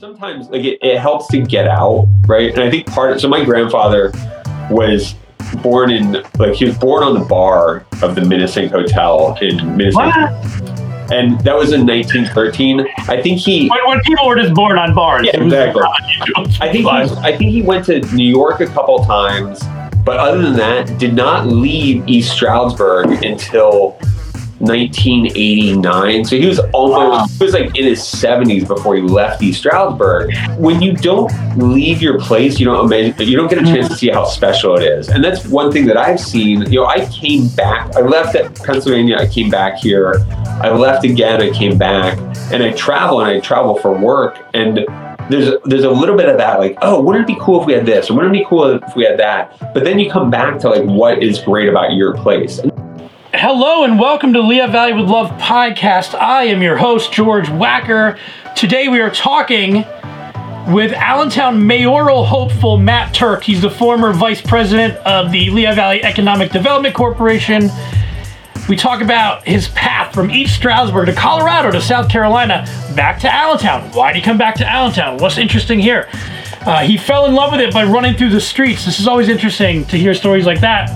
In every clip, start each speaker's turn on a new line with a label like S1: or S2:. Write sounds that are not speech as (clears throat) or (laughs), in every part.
S1: sometimes like it, it helps to get out, right? And I think part of so my grandfather was born in like he was born on the bar of the Minisink Hotel in.
S2: What?
S1: And that was in 1913. I think he
S2: When, when people were just born on bars.
S1: Yeah, exactly. I think he, I think he went to New York a couple times, but other than that, did not leave East Stroudsburg until 1989. So he was almost he was like in his 70s before he left East Stroudsburg. When you don't leave your place, you don't imagine, you don't get a chance to see how special it is. And that's one thing that I've seen. You know, I came back. I left at Pennsylvania. I came back here. I left again. I came back, and I travel and I travel for work and there's there's a little bit of that like oh wouldn't it be cool if we had this or wouldn't it be cool if we had that but then you come back to like what is great about your place
S2: Hello and welcome to Lehigh Valley with Love podcast. I am your host, George Wacker. Today we are talking with Allentown mayoral hopeful Matt Tuerk. He's the former vice president of the Lehigh Valley Economic Development Corporation. We talk about his path from East Stroudsburg to Colorado to South Carolina, back to Allentown. Why did he come back to Allentown? What's interesting here? Uh, he fell in love with it by running through the streets. This is always interesting to hear stories like that.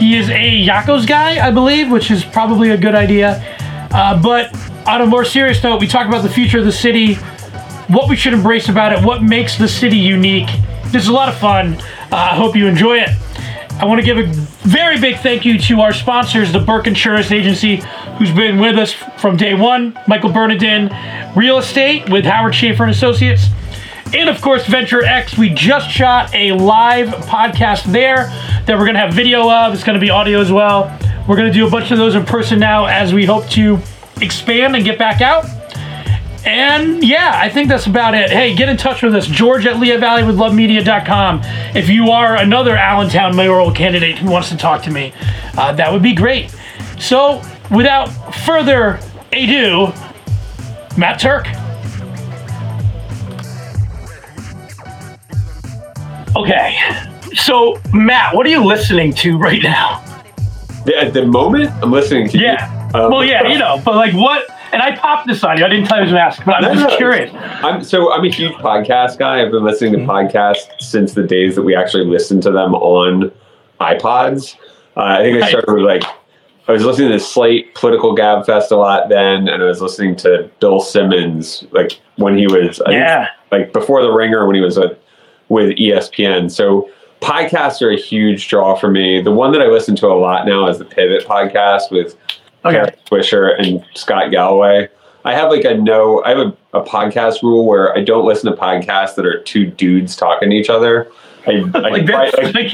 S2: He is a Yocco's guy, I believe, which is probably a good idea. Uh, but on a more serious note, we talk about the future of the city, what we should embrace about it, what makes the city unique. This is a lot of fun. Uh, I hope you enjoy it. I want to give a very big thank you to our sponsors, the Burke Insurance Agency, who's been with us from day one, Michael Bernadin, Real Estate with Howard Schaefer and Associates, and of course Venture X. We just shot a live podcast there that we're to have video of. It's to be audio as well. We're to do a bunch of those in person now as we hope to expand and get back out. And yeah, I think that's about it. Hey, get in touch with us, George at LehighValleyWithLoveMedia.com. If you are another Allentown mayoral candidate who wants to talk to me, uh, that would be great. So, without further ado, Matt Tuerk. Okay, so Matt, what are you listening to right now?
S1: at the moment i'm listening to
S2: Yeah.
S1: you Um,
S2: well, yeah, you know, but like what? And I popped this on you. I didn't tell you I was going to ask, but I'm
S1: No,
S2: just curious.
S1: i'm so i'm a huge podcast guy i've been listening to
S2: Mm-hmm.
S1: podcasts since the days that we actually listened to them on ipods uh, i think i started with like I was listening to Slate Political Gab Fest a lot then, and I was listening to Bill Simmons like when he was I think
S2: Yeah.
S1: like before the Ringer when he was with, with ESPN. So podcasts are a huge draw for me. The one that I listen to a lot now is the Pivot podcast with
S2: Okay.
S1: Swisher and Scott Galloway. I have like a no. I have a, a podcast rule where I don't listen to podcasts that are two dudes talking to each other. I, (laughs) I,
S2: Like
S1: try-
S2: that's (laughs)
S1: like,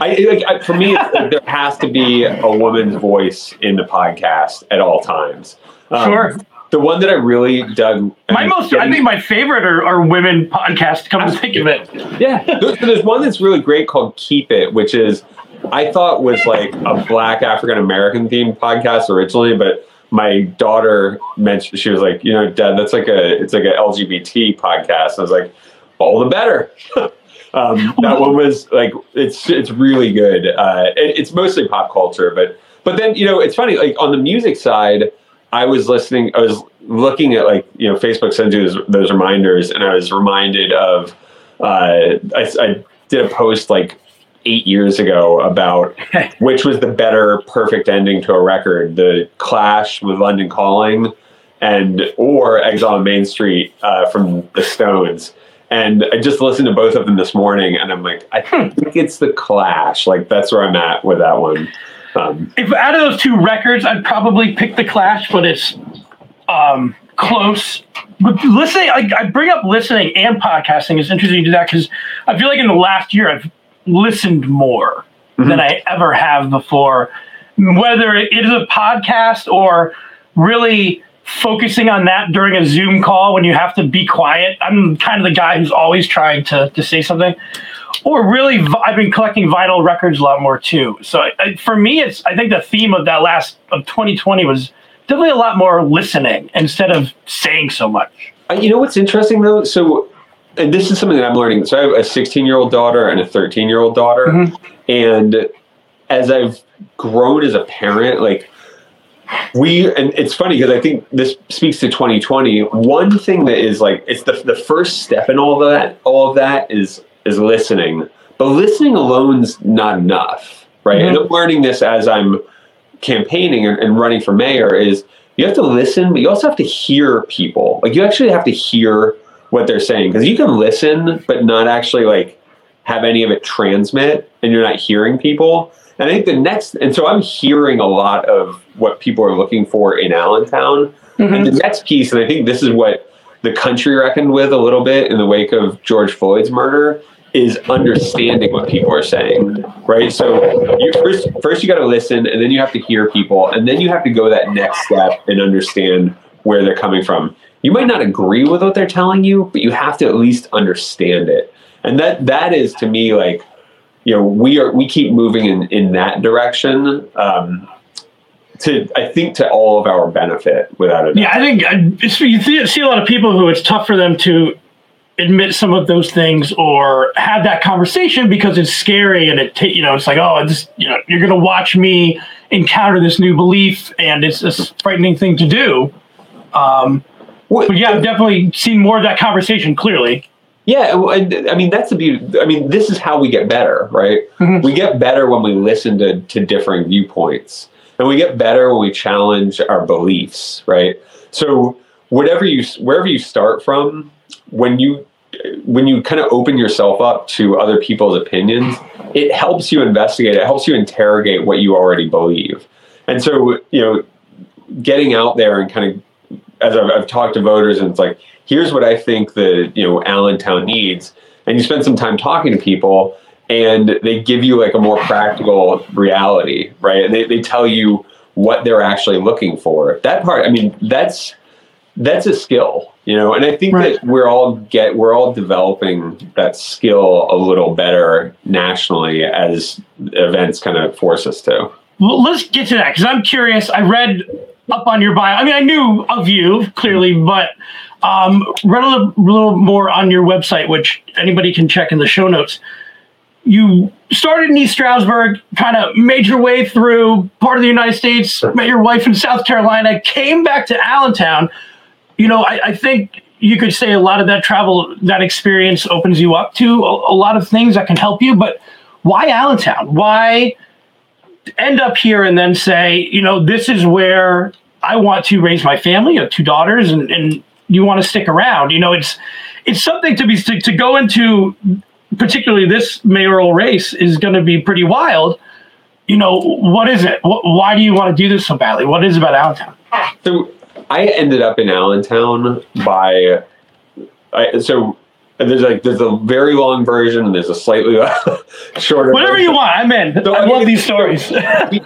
S1: I, like, I, for me, it's like there has to be a woman's voice in the podcast at all times. Um,
S2: Sure.
S1: The one that I really dug.
S2: my most, I think my favorite are, are women podcasts. Come to think of it,
S1: Yeah, there's, there's one that's really great called Keep It, which is I thought was like a Black African American themed podcast originally, but my daughter mentioned she was like, you know, Dad, that's like a it's like a LGBT podcast. And I was like, all the better. (laughs) um, that one was like it's it's really good. Uh, it, it's mostly pop culture, but but then you know it's funny like on the music side. I was listening. I was looking at like you know Facebook sends you those, those reminders, and I was reminded of. Uh, I, I did a post like eight years ago about (laughs) which was the better perfect ending to a record: the Clash with London Calling, and or Exile on Main Street uh, from the Stones. And I just listened to both of them this morning, and I'm like, I think it's the Clash. Like that's where I'm at with that one. Um,
S2: if out of those two records, I'd probably pick the Clash, but it's um, close. But listening, I, I bring up listening and podcasting. It's interesting to do that because I feel like in the last year I've listened more than I ever have before. Whether it is a podcast or really focusing on that during a Zoom call when you have to be quiet. I'm kind of the guy who's always trying to, to say something. Or really, I've been collecting vinyl records a lot more too. So I, I- for me, it's I think the theme of that last of 2020 was definitely a lot more listening instead of saying so much.
S1: Uh, You know what's interesting though? So, and this is something that I'm learning. So, I have a 16 year old daughter and a 13 year old daughter. And as I've grown as a parent, like we and it's funny because I think this speaks to 2020. One thing that is like it's the the first step in all of that. All of that is is listening, but listening alone's not enough, right?
S2: Mhm.
S1: And I'm learning this as I'm campaigning and, and running for mayor. Is you have to listen, but you also have to hear people. Like you actually have to hear what they're saying because you can listen, but not actually like have any of it transmit, and you're not hearing people. And I think the next, and so I'm hearing a lot of what people are looking for in Allentown. And mm-hmm. the next piece, and I think this is what the country reckoned with a little bit in the wake of George Floyd's murder, is understanding what people are saying, right? So you first, first you got to listen, and then you have to hear people, and then you have to go that next step and understand where they're coming from. You might not agree with what they're telling you, but you have to at least understand it, and that that is to me like you know we are we keep moving in in that direction um to i think to all of our benefit without a doubt
S2: Yeah, I think it's, you see, see a lot of people who it's tough for them to admit some of those things or have that conversation because it's scary and it you know it's like oh this you know you're gonna watch me encounter this new belief and it's a frightening thing to do. Um,
S1: Well,
S2: but yeah, I've definitely seen more of that conversation clearly.
S1: Yeah i mean that's the beauty i mean this is how we get better right?
S2: Mhm.
S1: we get better when we listen to to differing viewpoints and we get better when we challenge our beliefs right? So whatever you wherever you start from when you when you kind of open yourself up to other people's opinions it helps you investigate it helps you interrogate what you already believe. And so you know getting out there and kind of as I've, I've talked to voters and it's like here's what i think that you know allentown needs and you spend some time talking to people and they give you like a more practical reality right and they, they tell you what they're actually looking for that part i mean that's that's a skill you know and i think
S2: Right.
S1: that we're all get we're all developing that skill a little better nationally as events kind of force us to
S2: Well, let's get to that because I'm curious. I read up on your bio. I mean, I knew of you clearly, but um, read a little, little more on your website, which anybody can check in the show notes. You started in East Stroudsburg, kind of made your way through part of the United States, met your wife in South Carolina, came back to Allentown. You know, I, I think you could say a lot of that travel, that experience opens you up to a, a lot of things that can help you. But why Allentown? Why? end up here and then say, you know, this is where I want to raise my family. Have two daughters, and, and you want to stick around. You know, it's it's something to be to, to go into. Particularly, this mayoral race is going to be pretty wild. You know, what is it? Wh- why do you want to do this so badly? What is it about Allentown?
S1: So I ended up in Allentown by, I, so there's like there's a very long version and there's a slightly (laughs) shorter.
S2: Whatever
S1: version.
S2: you want, I'm in.
S1: So,
S2: I
S1: I mean,
S2: love these stories.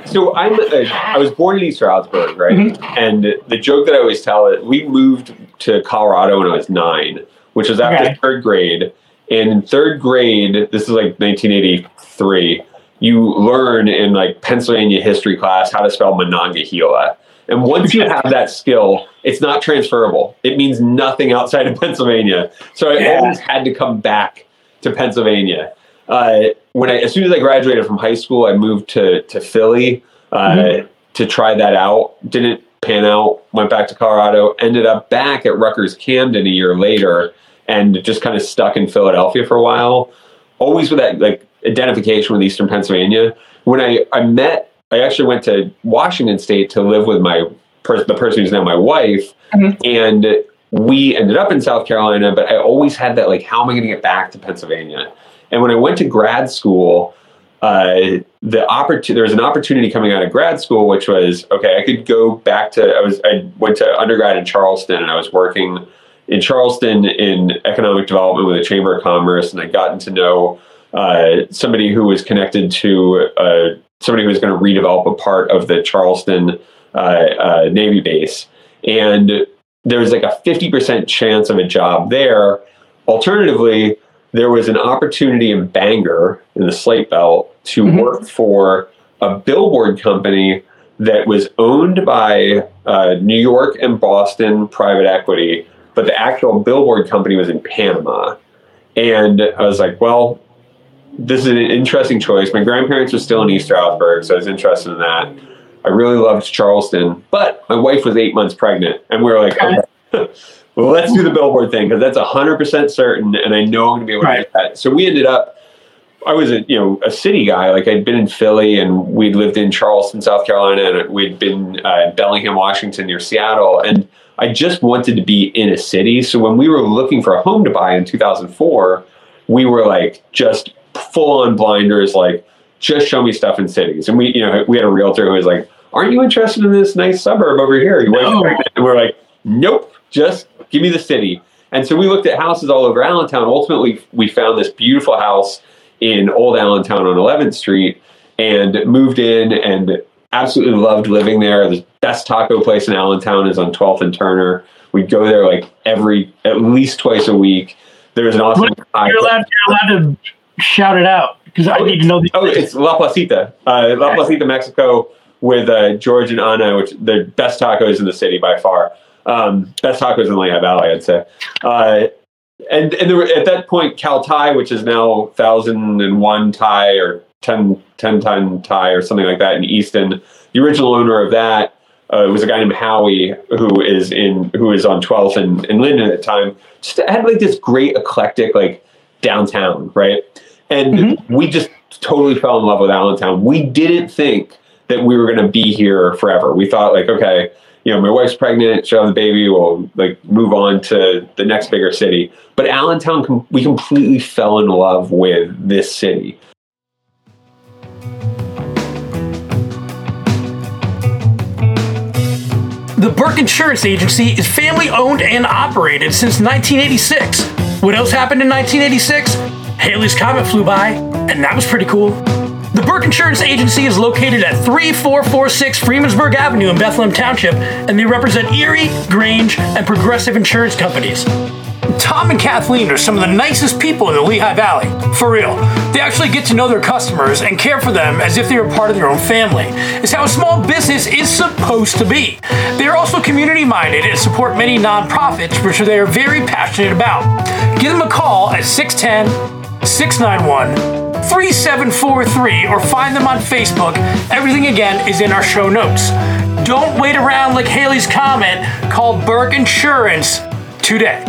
S1: so I'm uh, I was born in East Stroudsburg, right?
S2: Mm-hmm.
S1: And the joke that I always tell is we moved to Colorado when I was nine, which was after
S2: Okay.
S1: third grade. And in third grade, this is like 1983. You learn in like Pennsylvania history class how to spell Monongahela. And once you (laughs) have that skill, it's not transferable. It means nothing outside of (laughs) Pennsylvania. So I
S2: Yeah.
S1: always had to come back to Pennsylvania. Uh, when I, as soon as I graduated from high school, I moved to to Philly uh,
S2: Mhm.
S1: to try that out. Didn't pan out. Went back to Colorado. Ended up back at Rutgers Camden a year later, and just kind of stuck in Philadelphia for a while. Always with that like identification with Eastern Pennsylvania. When I I met, I actually went to Washington State to live with my per- the person who's now my wife,
S2: Mhm.
S1: and we ended up in South Carolina. But I always had that like, how am I going to get back to Pennsylvania? And when I went to grad school, uh, the opportunity there was an opportunity coming out of grad school, which was okay. I could go back to I was I went to undergrad in Charleston, and I was working in Charleston in economic development with the Chamber of Commerce, and i'd gotten to know uh, somebody who was connected to uh, somebody who was going to redevelop a part of the Charleston uh, uh, Navy base, and there was like a fifty percent chance of a job there. Alternatively, there was an opportunity in Bangor in the Slate Belt to
S2: Mhm.
S1: work for a billboard company that was owned by uh, New York and Boston private equity, but the actual billboard company was in Panama. And I was like, well, this is an interesting choice. My grandparents are still in East Stroudsburg, so I was interested in that. I really loved Charleston, but my wife was eight months pregnant, and we were like, okay. (laughs) well, let's do the billboard thing because that's hundred percent certain, and I know I'm going to be able to do that. So we ended up. I was a you know a city guy. Like I'd been in Philly, and we'd lived in Charleston, South Carolina, and we'd been uh, in Bellingham, Washington, near Seattle, and I just wanted to be in a city. So when we were looking for a home to buy in 2004, we were like just full on blinders, like just show me stuff in cities. And we, you know, we had a realtor who was like, "Aren't you interested in this nice suburb over here?"
S2: No.
S1: and we're like, "Nope, just give me the city." And so we looked at houses all over Allentown. Ultimately, we found this beautiful house in Old Allentown on 11th Street and moved in and absolutely loved living there. The best taco place in Allentown is on 12th and Turner. We'd go there like every, at least twice a week. There was an awesome.
S2: You're allowed, you're allowed to shout it out because I need to know the.
S1: Oh, it's La Placita, uh, La Placita, Mexico, with uh, George and Anna, which the best tacos in the city by far. Um, best tacos in Lehigh Valley, I'd say. Uh, and and there were, at that point, Cal Thai, which is now thousand and one Thai or 10, 10 ton Thai or something like that in Easton. The original owner of that uh, was a guy named Howie, who is in who is on 12th and, and Linden at the time. Just had like this great eclectic like downtown, right? And we just totally fell in love with Allentown. We didn't think that we were going to be here forever. We thought like, okay, you know, my wife's pregnant, she'll have the baby, we'll like move on to the next bigger city. But Allentown, we completely fell in love with this city.
S2: The Burke Insurance Agency is family owned and operated since 1986. What else happened in 1986? Halley's Comet flew by, and that was pretty cool. The Burke Insurance Agency is located at 3446 Freemansburg Avenue in Bethlehem Township, and they represent Erie, Grange, and Progressive Insurance Companies. Tom and Kathleen are some of the nicest people in the Lehigh Valley. For real. They actually get to know their customers and care for them as if they were part of their own family. It's how a small business is supposed to be. They are also community minded and support many nonprofits, which they are very passionate about. Give them a call at 610 691 3743 or find them on Facebook. Everything again is in our show notes. Don't wait around like Halley's comment. Call Burke Insurance today.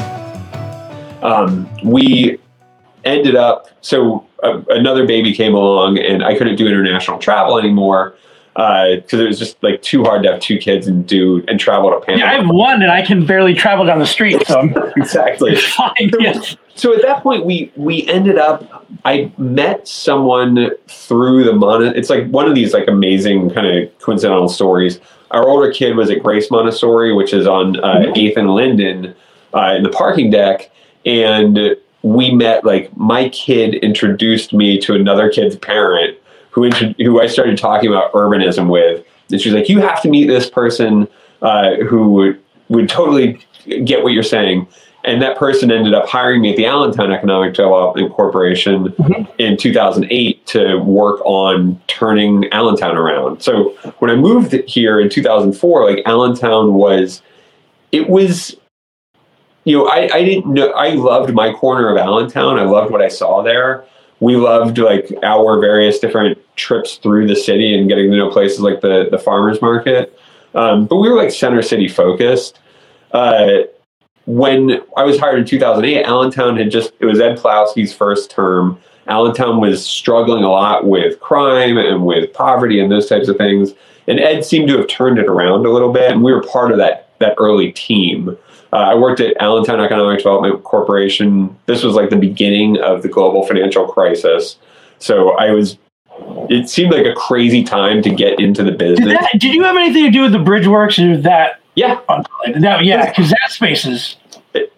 S1: um, we ended up so uh, another baby came along and i couldn't do international travel anymore because it was just like too hard to have two kids and do and travel to Panama.
S2: Yeah, I have one and I can barely travel down the street, so I'm (laughs)
S1: exactly. (laughs)
S2: fine. Yeah.
S1: So at that point, we we ended up. I met someone through the Mon. It's like one of these like amazing kind of coincidental stories. Our older kid was at Grace Montessori, which is on uh, Eighth and Linden, uh, in the parking deck, and we met. Like my kid introduced me to another kid's parent, who intro- who I started talking about urbanism with, and she was like, "You have to meet this person uh, who would would totally get what you're saying." And that person ended up hiring me at the Allentown Economic Development Corporation in 2008 to work on turning Allentown around. So when I moved here in 2004, like Allentown was, it was, you know, I, I didn't know, I loved my corner of Allentown. I loved what I saw there. We loved like our various different trips through the city and getting to know places like the, the farmer's market. Um, but we were like center city focused. Uh, when I was hired in 2008, Allentown had just, it was Ed Pawlowski's first term. Allentown was struggling a lot with crime and with poverty and those types of things. And Ed seemed to have turned it around a little bit. And we were part of that, that early team. Uh, I worked at Allentown Economic Development Corporation. This was like the beginning of the global financial crisis. So I was, it seemed like a crazy time to get into the
S2: Did,
S1: business.
S2: that, did you have anything to do with the bridge works or that?
S1: Yeah,
S2: that yeah, because that space is.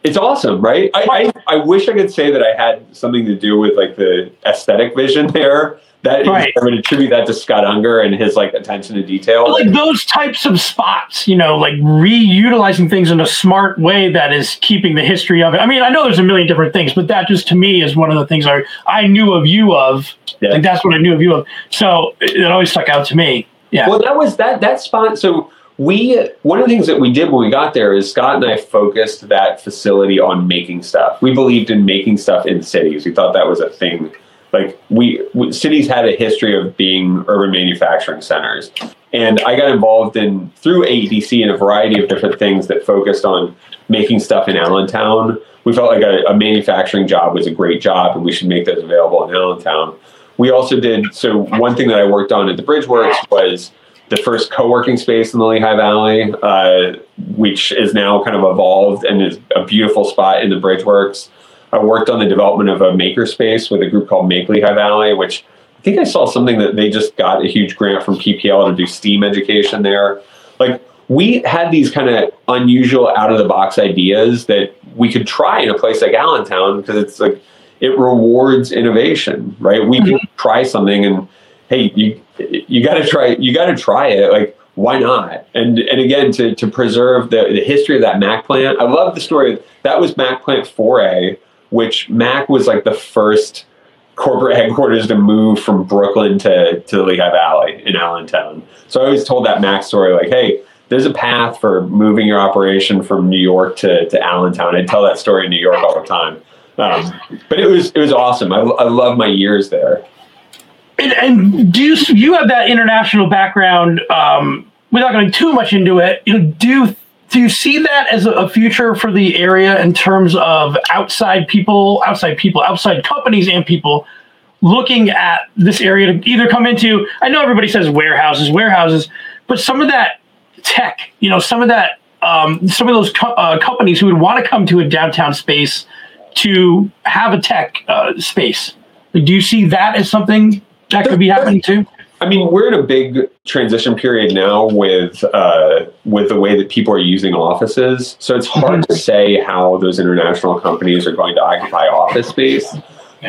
S1: it's awesome, right? I, I, I wish I could say that I had something to do with like the aesthetic vision there. That
S2: Right.
S1: I would attribute that to Scott Unger and his like attention to detail.
S2: But like those types of spots, you know, like reutilizing things in a smart way that is keeping the history of it. I mean, I know there's a million different things, but that just to me is one of the things I I knew of you of.
S1: Yeah.
S2: Like that's what I knew of you of. So it, it always stuck out to me. Yeah.
S1: Well, that was that that spot. So we one of the things that we did when we got there is Scott and I focused that facility on making stuff. We believed in making stuff in cities. We thought that was a thing. Like we, we cities had a history of being urban manufacturing centers. And I got involved in through AEDC in a variety of different things that focused on making stuff in Allentown. We felt like a, a manufacturing job was a great job, and we should make those available in Allentown. We also did so. One thing that I worked on at the Bridgeworks was the first co-working space in the Lehigh Valley, uh, which is now kind of evolved and is a beautiful spot in the Bridgeworks. I worked on the development of a makerspace with a group called Make Lehigh Valley, which I think I saw something that they just got a huge grant from PPL to do STEAM education there. Like we had these kind of unusual out of the box ideas that we could try in a place like Allentown because it's like it rewards innovation, right? We can try something and hey, you you got to try you got to try it like why not? And and again to, to preserve the, the history of that Mack plant i love the story that was Mack plant 4a which Mack was like the first corporate (laughs) headquarters to move from brooklyn to, to the lehigh valley in allentown. So i always told that Mack story like hey there's a path for moving your operation from new york to, to allentown. I'd tell that story in new york all the time. Um, but it was it was awesome. I, I love my years there
S2: And, and do you, you have that international background? Um, without going too much into it, you know, do do you see that as a, a future for the area in terms of outside people, outside people, outside companies and people looking at this area to either come into? I know everybody says warehouses, warehouses, but some of that tech, you know, some of that, um, some of those co- uh, companies who would want to come to a downtown space to have a tech uh, space. Do you see that as something that could be happening too?
S1: I mean, we're in a big transition period now with uh, with the way that people are using offices. So it's hard to say how those international companies are going to occupy office space.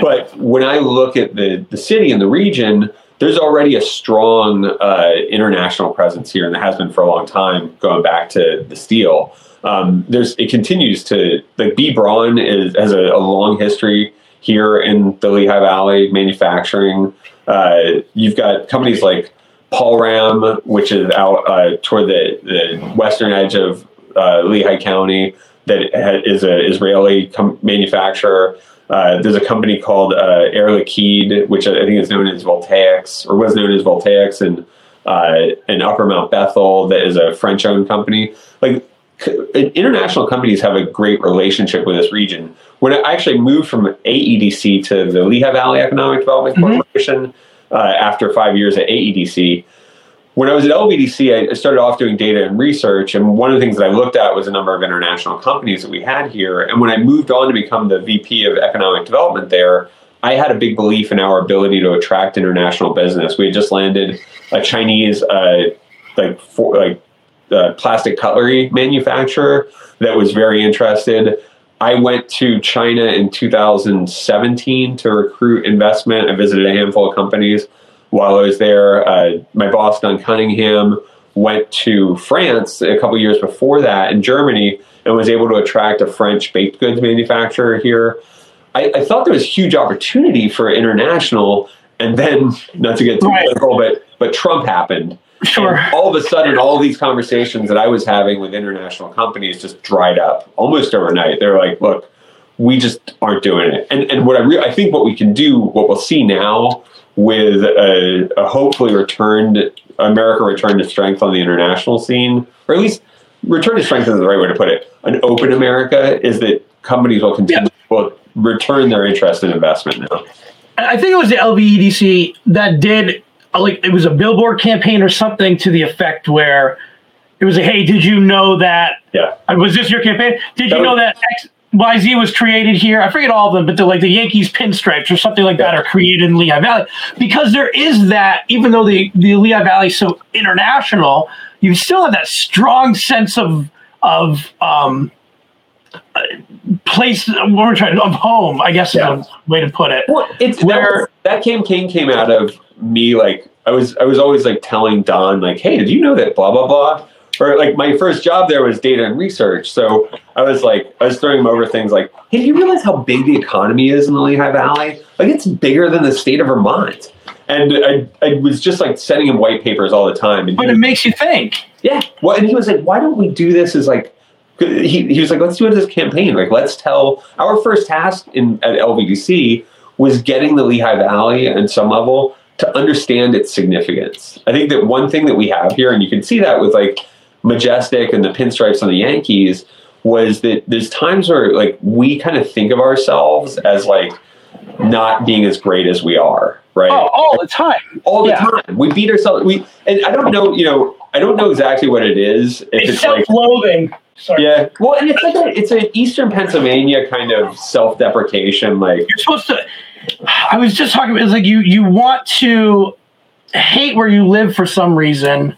S1: But when I look at the the city and the region, there's already a strong uh, international presence here, and there has been for a long time, going back to the steel. Um, there's it continues to like B Braun is has a, a long history here in the Lehigh Valley manufacturing. Uh, you've got companies like Paul Ram, which is out uh, toward the, the western edge of uh, Lehigh County, that ha- is an Israeli com- manufacturer. Uh, there's a company called uh, Air Liquide, which I think is known as Voltaix, or was known as Voltaix, in, uh, in Upper Mount Bethel, that is a French-owned company. Like international companies have a great relationship with this region. When I actually moved from AEDC to the Lehigh Valley Economic Development
S2: Mhm.
S1: Corporation uh, after five years at AEDC, when I was at LVDC, I- I started off doing data and research, and one of the things that I looked at was a number of international companies that we had here. And when I moved on to become the VP of Economic Development there, I had a big belief in our ability to attract international business. We had just landed a Chinese, uh, like for, like uh, plastic cutlery manufacturer that was very interested. I went to China in 2017 to recruit investment. I visited a handful of companies while I was there. Uh, my boss, Don Cunningham, went to France a couple years before that in Germany and was able to attract a French baked goods manufacturer here. I, I thought there was huge opportunity for international, and then not to get too
S2: Right.
S1: political, but but Trump happened.
S2: Sure.
S1: And all of a sudden, all these conversations that I was having with international companies just dried up almost overnight. They're like, "Look, we just aren't doing it." And and what I re- I think what we can do, what we'll see now with a, a hopefully returned America return to strength on the international scene, or at least return to strength is the right way to put it. An open America is that companies will continue will return their interest in investment now.
S2: I think it was the LVEDC that did like it was a billboard campaign or something to the effect where it was a hey, did you know that?
S1: Yeah.
S2: uh, Was this your campaign? Did
S1: That
S2: you know that X, YZ was created here? I forget all of them, but they're like the Yankees pinstripes or something like that are created in Lehigh Valley because there is that. Even though the the Lehigh Valley is so international, you still have that strong sense of of um, place. We're trying of home, I guess
S1: Yeah.
S2: is a way to put it.
S1: Well, it's
S2: Where-
S1: where that campaign came out of me. Like I was, I was always like telling Don, like, "Hey, did you know that blah blah blah?" Or like my first job there was data and research. So I was like, I was throwing him over things like, "Hey, do you realize how big the economy is in the Lehigh Valley? Like, it's bigger than the state of Vermont." And I, I was just like sending him white papers all the time. And he
S2: But
S1: was
S2: it makes you think.
S1: yeah. Well, and he was like, why don't we do this as like, he, he was like, let's do this campaign. Like, let's tell our first task in at LVDC was getting the Lehigh Valley and some level to understand its significance. I think that one thing that we have here, and you can see that with like Majestic and the pinstripes on the Yankees, was that there's times where like we kind of think of ourselves as like not being as great as we are, right?
S2: Oh, all the time.
S1: All the
S2: Yeah.
S1: time. We beat ourselves. We and I don't know, you know, I don't know exactly what it is. If
S2: It's
S1: it's
S2: self-loathing. Sorry.
S1: yeah, well, and it's like a, it's an Eastern Pennsylvania kind of self-deprecation, like
S2: You're supposed to. I was just talking about. It's like you you want to hate where you live for some reason.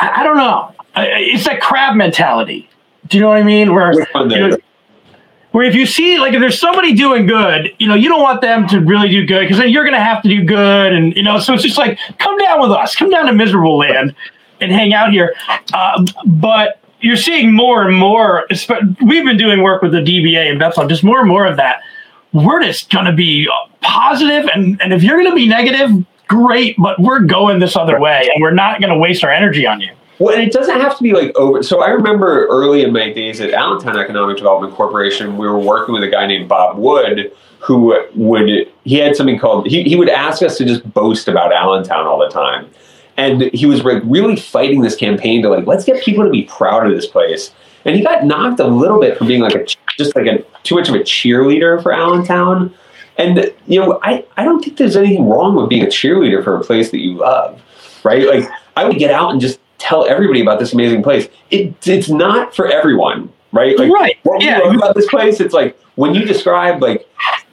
S2: I, I don't know. I- I- It's that crab mentality. Do you know what I mean? Where
S1: Which one
S2: you know,
S1: then?
S2: where if you see like if there's somebody doing good, you know, you don't want them to really do good because then you're gonna have to do good, and you know, so it's just like come down with us, come down to miserable land, and hang out here. Uh, but you're seeing more and more. We've been doing work with the DBA in Bethlehem, just more and more of that. We're just gonna be positive, and and if you're gonna be negative, great, but we're going this other way, and we're not gonna waste our energy on you.
S1: Well, and it doesn't have to be like over. So I remember early in my days at Allentown Economic Development Corporation, we were working with a guy named Bob Wood who would, he had something called, he, he would ask us to just boast about Allentown all the time. And he was like really fighting this campaign to like, let's get people to be proud of this place. And he got knocked a little bit for being like a, just like a, too much of a cheerleader for Allentown. And, you know, I, I don't think there's anything wrong with being a cheerleader for a place that you love, right? Like, I would get out and just tell everybody about this amazing place. It, it's not for everyone, right? Like,
S2: Right,
S1: What we love about this place, it's like when you describe, like,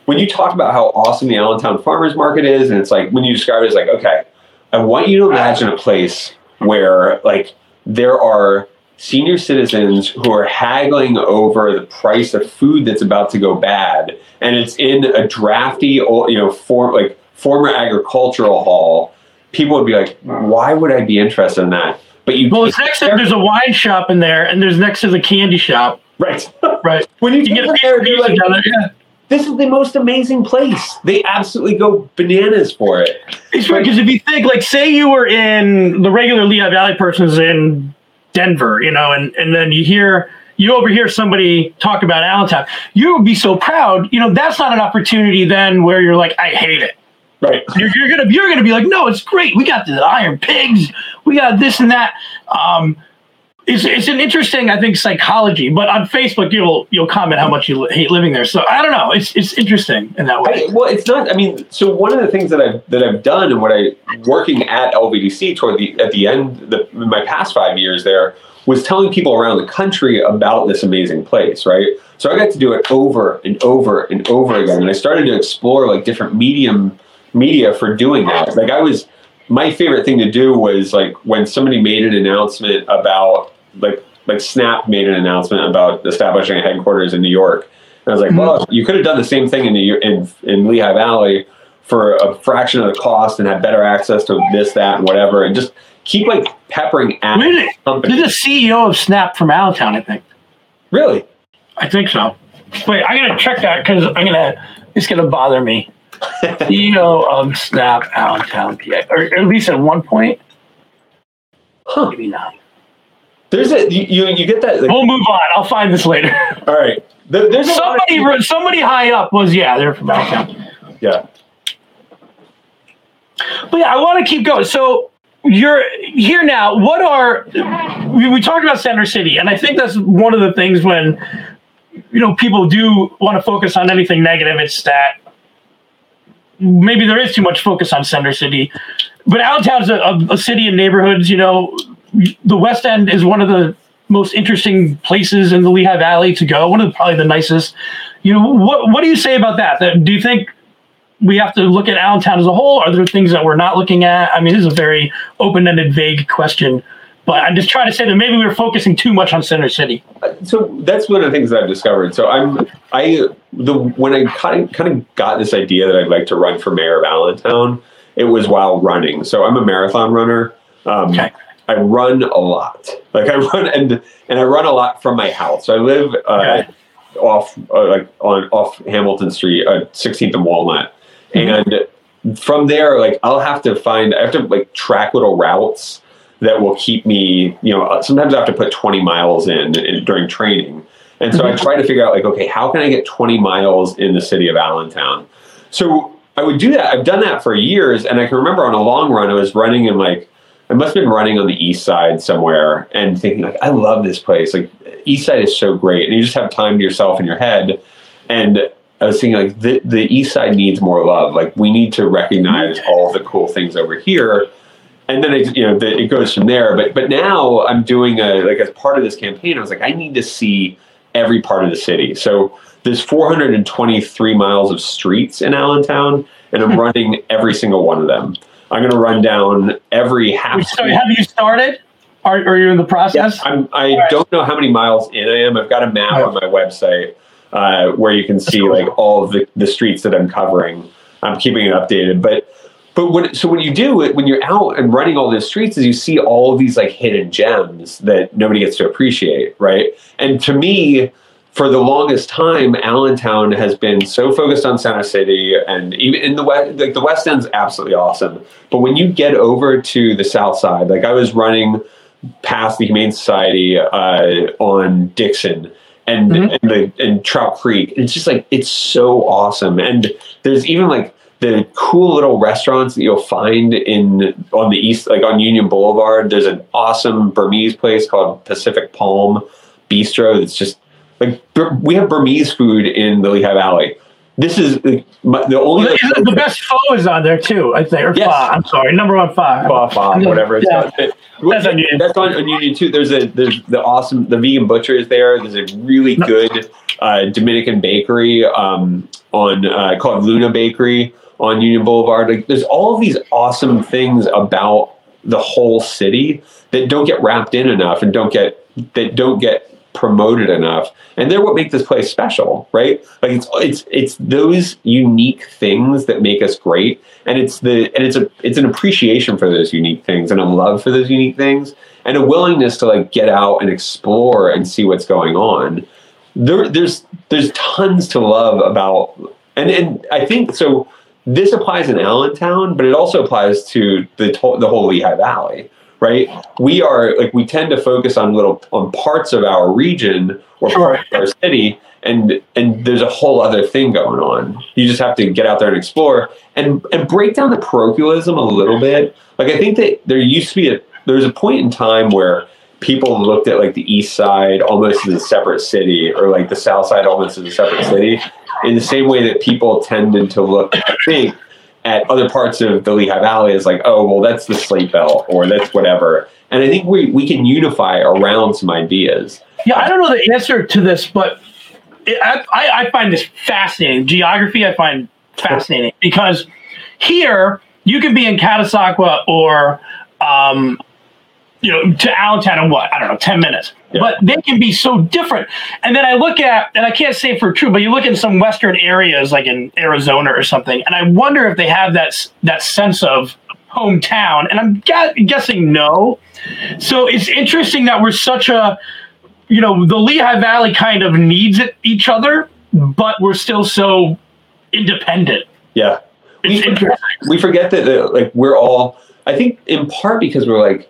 S1: when you talk about how awesome the Allentown Farmers Market is, and it's like when you describe it, it's like, okay, I want you to imagine a place where, like, there are senior citizens who are haggling over the price of food that's about to go bad, and it's in a drafty, old, you know, for, like former agricultural hall. People would be like, "Why would I be interested in that?" But you,
S2: Well, it's next to there's a wine shop in there, and there's next to the candy shop.
S1: right.
S2: Right. (laughs)
S1: when you,
S2: You get a
S1: there, like,
S2: pizza down there. Yeah.
S1: This is the most amazing place. They absolutely go bananas for it.
S2: It's right because if you think like, say you were in the regular Lehigh Valley person's in Denver, you know, and and then you hear you overhear somebody talk about Allentown, you would be so proud. You know, that's not an opportunity then where you're like, I hate it.
S1: Right.
S2: You're, you're gonna you're gonna be like, no, it's great. We got the Iron Pigs. We got this and that. Um, it's, it's an interesting, I think, psychology. But on Facebook, you'll you'll comment how much you hate living there. So I don't know. It's it's interesting in that way.
S1: I, well, it's not. I mean, so one of the things that I've that I've done and what I working at LVDC toward the at the end the my past five years there was telling people around the country about this amazing place, right? So I got to do it over and over and over again, and I started to explore like different medium media for doing that. Like I was, my favorite thing to do was like when somebody made an announcement about like like Snap made an announcement about establishing a headquarters in New York. And I was like, mm-hmm. well, you could have done the same thing in New, in in Lehigh Valley for a fraction of the cost and had better access to this, that, and whatever, and just keep like peppering at
S2: Wait a minute.
S1: company.
S2: There's a CEO of Snap from Allentown, I think.
S1: Really?
S2: I think so. Wait, I'm gonna check that because I'm gonna. It's gonna bother me. (laughs) CEO of Snap Allentown, PA, or at least at one point,
S1: Huh.
S2: maybe not.
S1: There's a you you, get that. Like,
S2: We'll move on. I'll find this later. (laughs)
S1: all right. There, there's lot of-
S2: somebody, somebody high up was yeah, they're from Allentown.
S1: yeah.
S2: But yeah, I want to keep going. So you're here now. What are we, we talked about Center City, and I think that's one of the things when you know people do want to focus on anything negative. It's that maybe there is too much focus on Center City, but Allentown's a, a, a city and neighborhoods. You know, the West End is one of the most interesting places in the Lehigh Valley to go. One of the, probably the nicest. You know, what what do you say about that? That do you think we have to look at Allentown as a whole? Are there things that we're not looking at? I mean, this is a very open-ended, vague question, but I'm just trying to say that maybe we're focusing too much on Center City.
S1: so that's one of the things that I've discovered. So I'm I the when I kind of, kind of got this idea that I'd like to run for mayor of Allentown, it was while running. So I'm a marathon runner. Um,
S2: Okay.
S1: I run a lot. Like I (laughs) run and and I run a lot from my house. So I live uh,
S2: Okay.
S1: off uh, like on off Hamilton Street, uh, 16th and Walnut, and from there, like I'll have to find I have to like track little routes that will keep me. You know, uh, sometimes I have to put 20 miles in, in during training, and so I try to figure out like, okay, how can I get 20 miles in the city of Allentown? So I would do that. I've done that for years, and I can remember on a long run, I was running in like I must have been running on the east side somewhere and thinking like I love this place. Like east side is so great, and you just have time to yourself in your head. And I was thinking like the the east side needs more love. Like we need to recognize mm. all the cool things over here. And then it, you know the, it goes from there. But but now I'm doing a like as part of this campaign, I was like I need to see every part of the city. So there's 423 miles of streets in Allentown, and I'm (laughs) running every single one of them. I'm going to run down every half.
S2: So have you started? Are, are you in the process?
S1: I'm, I right. don't know how many miles in I am. I've got a map right. on my website uh, where you can see like all of the, the streets that I'm covering. I'm keeping it updated, but but when so what you do it when you're out and running all these streets is you see all of these like hidden gems that nobody gets to appreciate, right? And to me, for the longest time, Allentown has been so focused on Center City, and even in the west, like the West End's absolutely awesome. But when you get over to the South Side, like I was running past the Humane Society uh, on Dixon and mm-hmm. and, the, and Trout Creek, it's just like it's so awesome. And there's even like the cool little restaurants that you'll find in on the east, like on Union Boulevard. There's an awesome Burmese place called Pacific Palm Bistro. That's just like we have Burmese food in the Lehigh Valley. This is the, the only
S2: the, the best pho is on there too. I think. Or yes. pho. I'm sorry, number one pho.
S1: Pho, pho, whatever it's yeah. It, that's on Union. That's on, on Union too. There's a there's the awesome the vegan butcher is there. There's a really good uh, Dominican bakery um, on uh, called Luna Bakery on Union Boulevard. Like there's all of these awesome things about the whole city that don't get wrapped in enough and don't get that don't get promoted enough and they're what make this place special right? Like it's it's it's those unique things that make us great and it's the and it's a it's an appreciation for those unique things and a love for those unique things and a willingness to like get out and explore and see what's going on. There there's there's tons to love about and and i think so this applies in allentown but it also applies to the the whole lehigh valley right? We are like we tend to focus on little on parts of our region or sure. parts of our city, and and there's a whole other thing going on. You just have to get out there and explore and and break down the parochialism a little bit. Like I think that there used to be a there was a point in time where people looked at like the east side almost as a separate city or like the south side almost as a separate city in the same way that people tended to look i think at other parts of the Lehigh Valley is like, oh, well, that's the slate belt or that's whatever. And I think we, we can unify around some ideas.
S2: Yeah, I don't know the answer to this, but it, I, I find this fascinating. Geography, I find fascinating because here you can be in Catasauqua or um, you know, to Allentown in what? I don't know, 10 minutes. Yeah. But they can be so different. And then I look at, and I can't say for true, but you look in some Western areas like in Arizona or something, and I wonder if they have that, that sense of hometown. And I'm guessing no. So it's interesting that we're such a, you know, the Lehigh Valley kind of needs it, each other, but we're still so independent.
S1: Yeah. It's we, interesting. We forget that, uh, like, we're all, I think in part because we're like,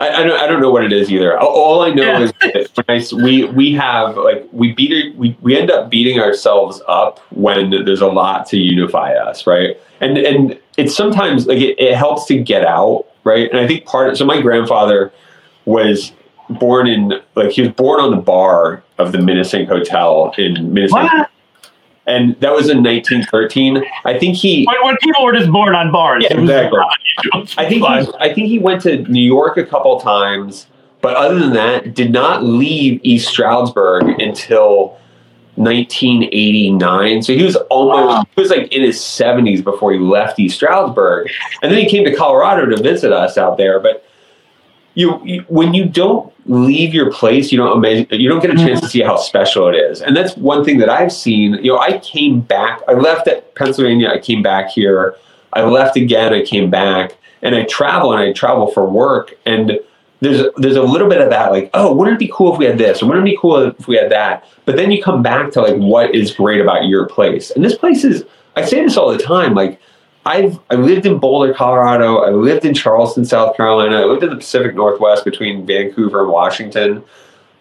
S1: I, I, don't, I don't know what it is either. All I know yeah. is that (laughs) I, we we have like we beat it we we end up beating ourselves up when there's a lot to unify us, right? And and it's sometimes like it, it helps to get out, right? And I think part. of, So my grandfather was born in like he was born on the bar of the Minisink Hotel in Minisink and that was in 1913. I think he
S2: when, when people were just born on bars.
S1: Yeah, exactly. I think he, I think he went to New York a couple times, but other than that, did not leave East Stroudsburg until 1989. So he was almost wow. he was like in his 70s before he left East Stroudsburg, and then he came to Colorado to visit us out there, but you, you, when you don't leave your place, you don't you don't get a chance to mm-hmm. see how special it is, and that's one thing that I've seen. You know, I came back. I left at Pennsylvania. I came back here. I left again. I came back, and I travel and I travel for work. And there's there's a little bit of that, like, oh, wouldn't it be cool if we had this, or wouldn't it be cool if we had that? But then you come back to like, what is great about your place? And this place is. I say this all the time, like I've I lived in Boulder, Colorado. I lived in Charleston, South Carolina. I lived in the Pacific Northwest between Vancouver and Washington.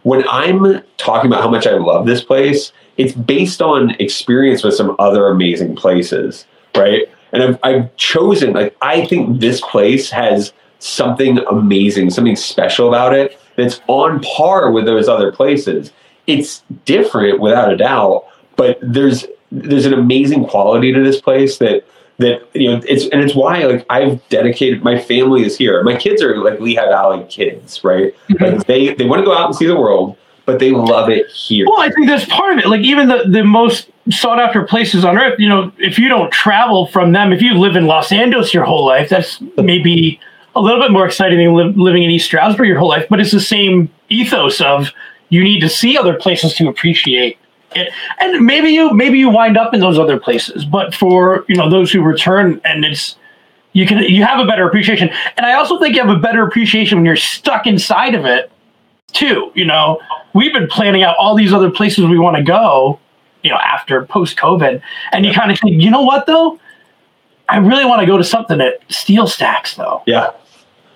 S1: When I'm talking about how much I love this place, it's based on experience with some other amazing places, right? And I've, I've chosen like I think this place has something amazing, something special about it that's on par with those other places. It's different without a doubt, but there's there's an amazing quality to this place that that you know it's and it's why like I've dedicated my family is here. My kids are like Lehigh Valley kids, right?
S2: Mm-hmm.
S1: Like they they want to go out and see the world, but they love it here.
S2: Well, I think that's part of it. Like even the the most sought after places on earth, you know, if you don't travel from them, if you live in Los Angeles your whole life, that's maybe a little bit more exciting than li- living in East Stroudsburg your whole life. But it's the same ethos of you need to see other places to appreciate. And maybe you maybe you wind up in those other places, but for you know those who return, and it's you can you have a better appreciation. And I also think you have a better appreciation when you're stuck inside of it too. You know, we've been planning out all these other places we want to go, you know, after post COVID. And you kind of think, you know what though? I really want to go to something at Steel Stacks though.
S1: Yeah,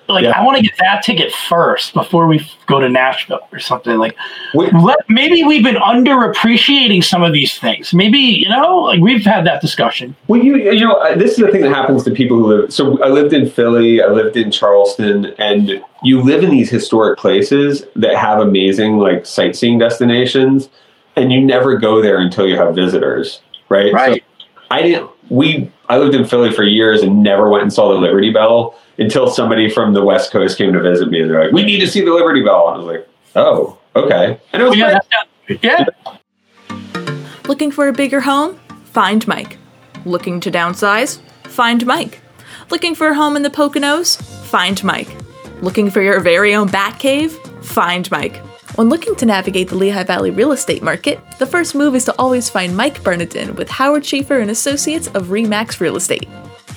S2: Like. I want to get that ticket first before we go to Nashville or something. Like
S1: We-
S2: let, maybe we've been underappreciating some of these things. Maybe, you know, like we've had that discussion.
S1: Well, you you know, this is the thing that happens to people who live. So I lived in Philly, I lived in Charleston, and you live in these historic places that have amazing like sightseeing destinations, and you never go there until you have visitors, right?
S2: Right.
S1: So I didn't. We I lived in Philly for years and never went and saw the Liberty Bell until somebody from the West Coast came to visit me, and they're like, "We need to see the Liberty Bell." I was like, "Oh, okay," and it was
S2: yeah,
S1: great.
S2: that- yeah.
S3: Looking for a bigger home? Find Mike. Looking to downsize? Find Mike. Looking for a home in the Poconos? Find Mike. Looking for your very own bat cave? Find Mike. When looking to navigate the Lehigh Valley real estate market, the first move is to always find Mike Bernardin with Howard Schaefer and Associates of Remax Real Estate.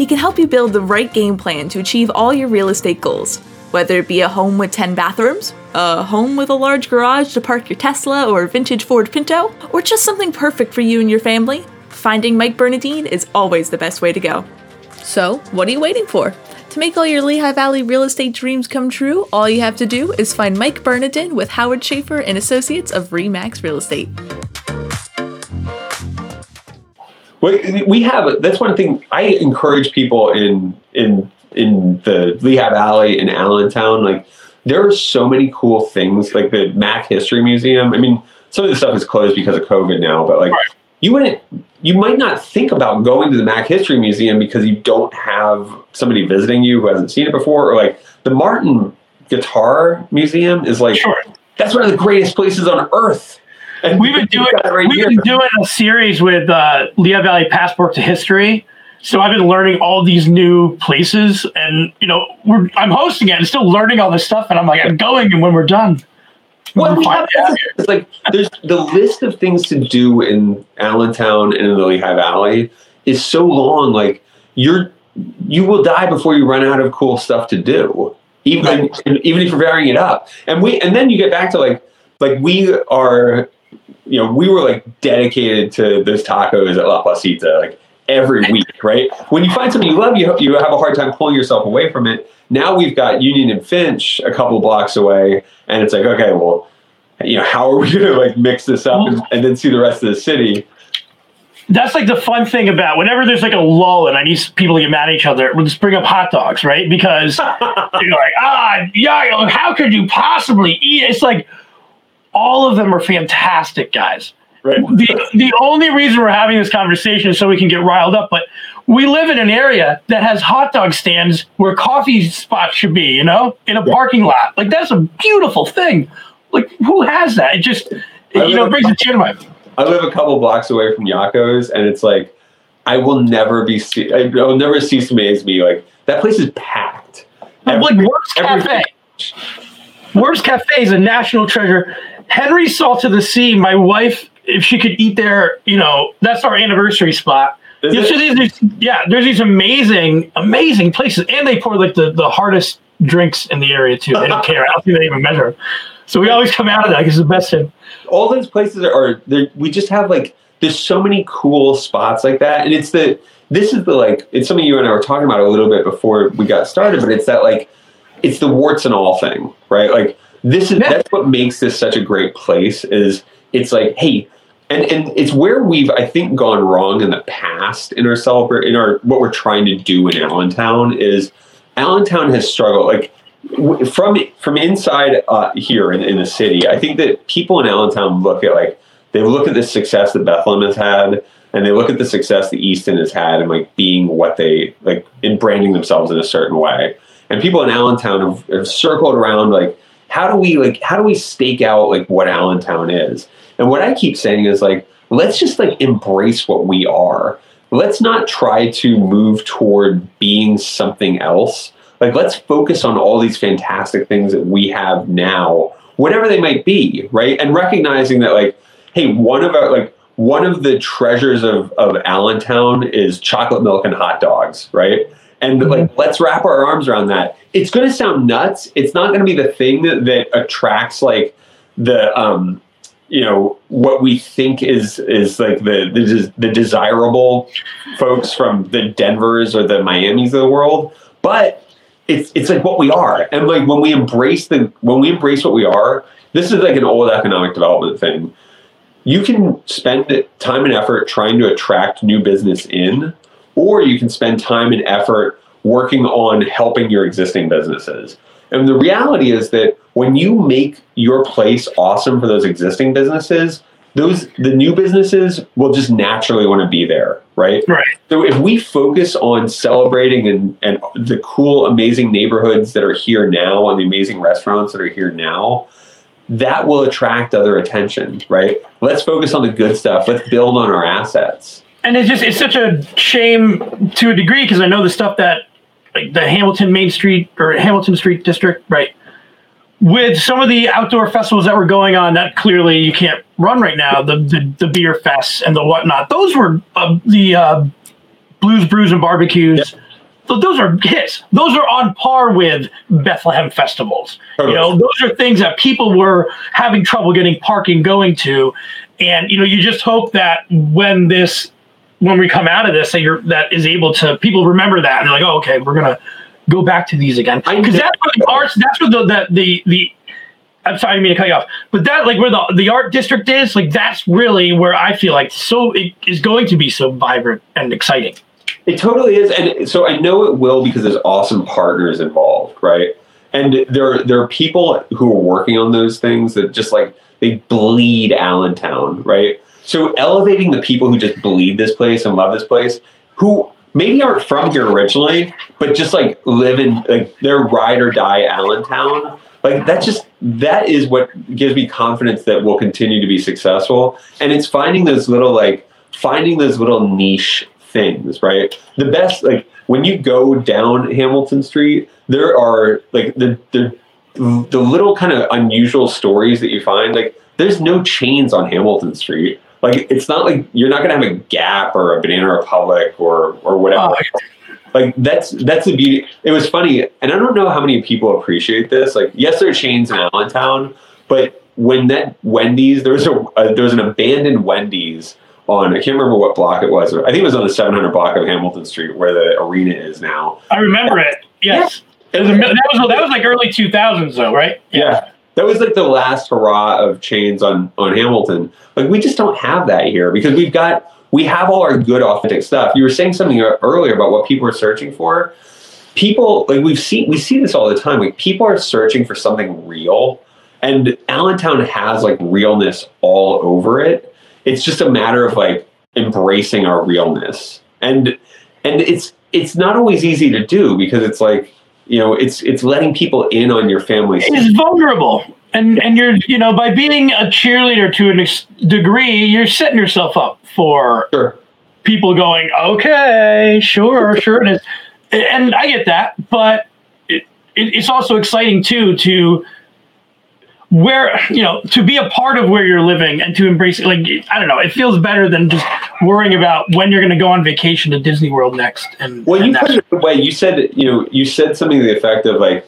S3: He can help you build the right game plan to achieve all your real estate goals, whether it be a home with 10 bathrooms, a home with a large garage to park your Tesla or vintage Ford Pinto, or just something perfect for you and your family. Finding Mike Bernadine is always the best way to go. So, what are you waiting for? To make all your Lehigh Valley real estate dreams come true, all you have to do is find Mike Bernadine with Howard Schaefer and Associates of Remax Real Estate.
S1: We, we have that's one thing I encourage people in in in the Lehigh Valley in Allentown. Like there are so many cool things, like the Mack History Museum. I mean, some of the stuff is closed because of COVID now, but like you wouldn't, you might not think about going to the Mack History Museum because you don't have somebody visiting you who hasn't seen it before, or like the Martin Guitar Museum is like
S2: Sure.
S1: that's one of the greatest places on earth. And
S2: We've been doing
S1: right
S2: we've
S1: here.
S2: been doing a series with uh, Lehigh Valley Passport to History. So I've been learning all these new places, and you know, we're, I'm hosting it and still learning all this stuff. And I'm like, I'm going, and when we're done,
S1: Well, we have- it's like there's the list of things to do in Allentown and in the Lehigh Valley is so long. Like you're, you will die before you run out of cool stuff to do. Even even if you're varying it up, and we and then you get back to like like we are, you know, we were like dedicated to those tacos at La Placita like every week, (laughs) right? When you find something you love, you you have a hard time pulling yourself away from it. Now we've got Union and Finch a couple blocks away, and it's like, okay, well, you know, how are we (laughs) to like mix this up and, and then see the rest of the city?
S2: That's like the fun thing about whenever there's like a lull and I need people to get mad at each other, we'll just bring up hot dogs, right? Because (laughs) you're like, ah, yeah, how could you possibly eat? It's like all of them are fantastic, guys.
S1: Right.
S2: the the only reason we're having this conversation is so we can get riled up, but we live in an area that has hot dog stands where coffee spots should be, you know, in a parking lot. Like that's a beautiful thing. Like who has that? It just you know brings a tear to my
S1: I live a couple blocks away from Yocco's, and it's like I will never be. I will never cease to amaze me. Like that place is packed.
S2: like
S1: Every-
S2: Worst
S1: every-
S2: Cafe. Worst Cafe is a national treasure. Henry Salt to the Sea. My wife, if she could eat there, you know, that's our anniversary spot.
S1: Is
S2: Yeah, so there's, there's- yeah, there's these amazing, amazing places, and they pour like the, the hardest drinks in the area too. They don't care. I don't think they even measure. So we always come out of that because it's the best thing.
S1: all those places are, are we just have like there's so many cool spots like that and it's the this is the like it's something you and I were talking about a little bit before we got started but it's that like it's the warts and all thing right like this is
S2: Yeah.
S1: that's what makes this such a great place is it's like hey and and it's where we've I think gone wrong in the past in our celebrate in our what we're trying to do in Allentown is Allentown has struggled like w- from from inside uh, here in, in the city. I think that people in Allentown look at like they look at the success that Bethlehem has had and they look at the success that Easton has had and like being what they like in branding themselves in a certain way. And people in Allentown have, have circled around like how do we like how do we stake out like what Allentown is? And what I keep saying is like let's just like embrace what we are. Let's not try to move toward being something else. Like let's focus on all these fantastic things that we have now, whatever they might be, right? And recognizing that like hey, one of our like one of the treasures of, of Allentown is chocolate milk and hot dogs, right? And
S2: Mm-hmm.
S1: like, let's wrap our arms around that. It's going to sound nuts. It's not going to be the thing that, that attracts like the, um, you know, what we think is is like the the, the desirable folks from the Denvers or the Miami's of the world, but it's it's like what we are. And like when we embrace the when we embrace what we are, this is like an old economic development thing you can spend time and effort trying to attract new business in, or you can spend time and effort working on helping your existing businesses. And the reality is that when you make your place awesome for those existing businesses, those the new businesses will just naturally want to be there, right?
S2: Right.
S1: So if we focus on celebrating and, and the cool, amazing neighborhoods that are here now and the amazing restaurants that are here now, that will attract other attention, right? Let's focus on the good stuff. Let's build on our assets.
S2: And it's just it's such a shame to a degree because I know the stuff that like the Hamilton Main Street or Hamilton Street District, right? With some of the outdoor festivals that were going on, that clearly you can't run right now. The the, the beer fests and the whatnot. Those were uh, the uh, blues, brews, and barbecues. So those are hits. Those are on par with Bethlehem festivals. You know, those are things that people were having trouble getting parking going to, and you know, you just hope that when this, when we come out of this, that you're that is able to people remember that and they're like, oh, okay, we're gonna go back to these again because that's what the arts. That's what the the the. the I'm sorry, I mean to cut you off, but that like where the the art district is, like that's really where I feel like so it is going to be so vibrant and exciting.
S1: It totally is, and so I know it will because there's awesome partners involved, right? And there there are people who are working on those things that just like they bleed Allentown, right? So elevating the people who just believe this place and love this place, who maybe aren't from here originally, but just like live in like their ride or die Allentown. Like that just that is what gives me confidence that we'll continue to be successful. And it's finding those little like finding those little niche things, right? The best like when you go down Hamilton Street, there are like the the the little kind of unusual stories that you find. Like there's no chains on Hamilton Street. Like it's not like you're not gonna have a Gap or a Banana Republic or or whatever.
S2: Oh,
S1: Like that's that's the beauty. It was funny, and I don't know how many people appreciate this. Like yes, there are chains in Allentown, but when that Wendy's there was a uh, there was an abandoned Wendy's on I can't remember what block it was. I think it was on the 700 block of Hamilton Street where the arena is now.
S2: I remember it. Yes. It was a, that was that was like early 2000s though, right?
S1: Yeah. That was like the last hurrah of chains on on Hamilton. Like we just don't have that here because we've got we have all our good authentic stuff. You were saying something earlier about what people are searching for. People like we've seen we see this all the time. Like people are searching for something real, and Allentown has like realness all over it. It's just a matter of like embracing our realness, and and it's it's not always easy to do because it's like you know it's it's letting people in on your family.
S2: It's vulnerable. And and you're you know by being a cheerleader to an ex- degree, you're setting yourself up for
S1: Sure.
S2: people going, okay, sure, (laughs) sure it is, and I get that, but it, it, it's also exciting too to where you know to be a part of where you're living and to embrace it. Like I don't know, it feels better than just worrying about when you're going to go on vacation to Disney World next. And
S1: Well, you put it in a way. You said, you know, you said something to the effect of like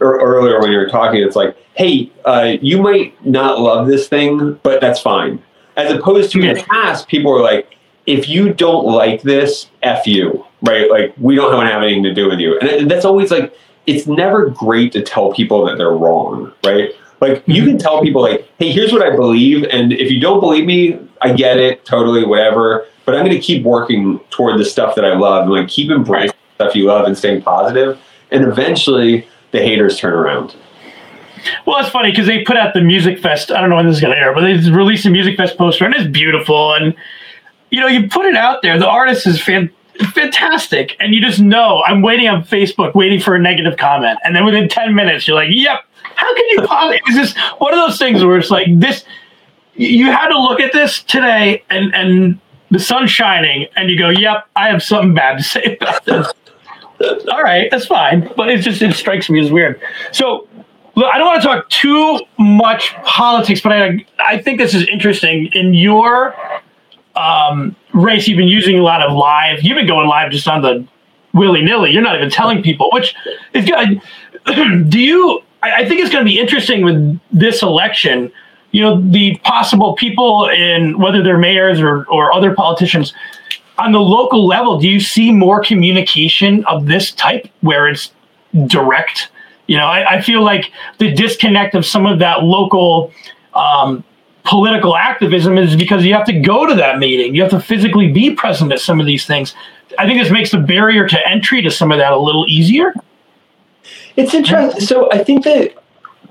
S1: or earlier when you were talking. It's like, hey, uh, you might not love this thing, but that's fine. As opposed to in the past, people were like, if you don't like this, f you, right? Like we don't want to have anything to do with you, and that's always like, it's never great to tell people that they're wrong, right? Like you can mhm. tell people like, hey, here's what I believe, and if you don't believe me, I get it, totally, whatever. But I'm going to keep working toward the stuff that I love and like keep embracing stuff you love and staying. And eventually, the haters turn around.
S2: Well, it's funny because they put out the Music Fest. I don't know when this is going to air, but they released a Music Fest poster and it's beautiful. And, you know, you put it out there. The artist is fan- fantastic. And you just know I'm waiting on Facebook, waiting for a negative comment. And then within 10 minutes, you're like, yep. How can you possibly? Just one of those things where it's like this. You had to look at this today and, and the sun's shining, and you go, yep, I have something bad to say about this. All right, that's fine. But it just, it strikes me as weird. So, Look, I don't want to talk too much politics, but I I think this is interesting. In your um, race, you've been using a lot of live. You've been going live just on the willy nilly. You're not even telling people, which is good. (clears throat) Do you? I, I think it's going to be interesting with this election. You know, the possible people in whether they're mayors or or other politicians on the local level. Do you see more communication of this type where it's direct? You know, I, I feel like the disconnect of some of that local um, political activism is because you have to go to that meeting. You have to physically be present at some of these things. I think this makes the barrier to entry to some of that a little easier.
S1: It's interesting. So I think that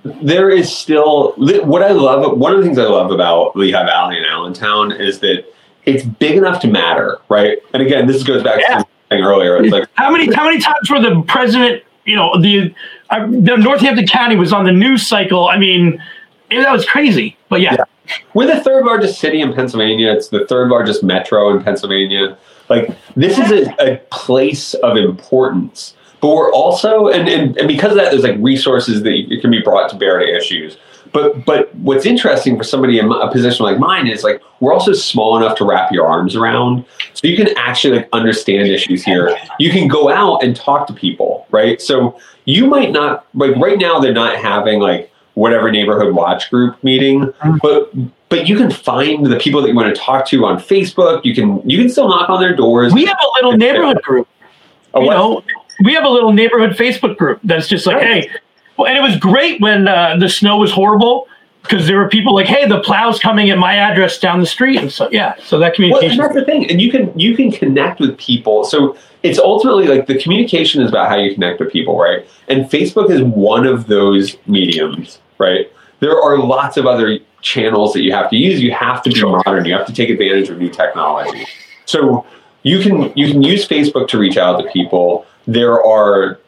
S1: there is still what I love. One of the things I love about Lehigh Valley and Allentown is that it's big enough to matter, right? And again, this goes back yeah. to something earlier. It's like
S2: how many how many times were the president you know the, uh, the Northampton County was on the news cycle. I mean, it, that was crazy. But yeah. yeah.
S1: we're the third largest city in Pennsylvania. It's the third largest metro in Pennsylvania. Like this is a, a place of importance. But we're also, and, and, and because of that, there's like resources that can be brought to bear to issues. But but what's interesting for somebody in a position like mine is like we're also small enough to wrap your arms around, so you can actually like understand issues here. You can go out and talk to people, right? So you might not like right now they're not having like whatever neighborhood watch group meeting, mm-hmm. but but you can find the people that you want to talk to on Facebook. You can you can still knock on their doors.
S2: We have a little neighborhood group. you know, we have a little neighborhood Facebook group that's just like, hey, well, and it was great when uh, the snow was horrible because there were people like, "Hey, the plow's coming at my address down the street," and so yeah, so that communication.
S1: Well, that's the thing, and you can you can connect with people. So it's ultimately like the communication is about how you connect with people, right? And Facebook is one of those mediums, right? There are lots of other channels that you have to use. You have to be modern. You have to take advantage of new technology. So you can you can use Facebook to reach out to people. There are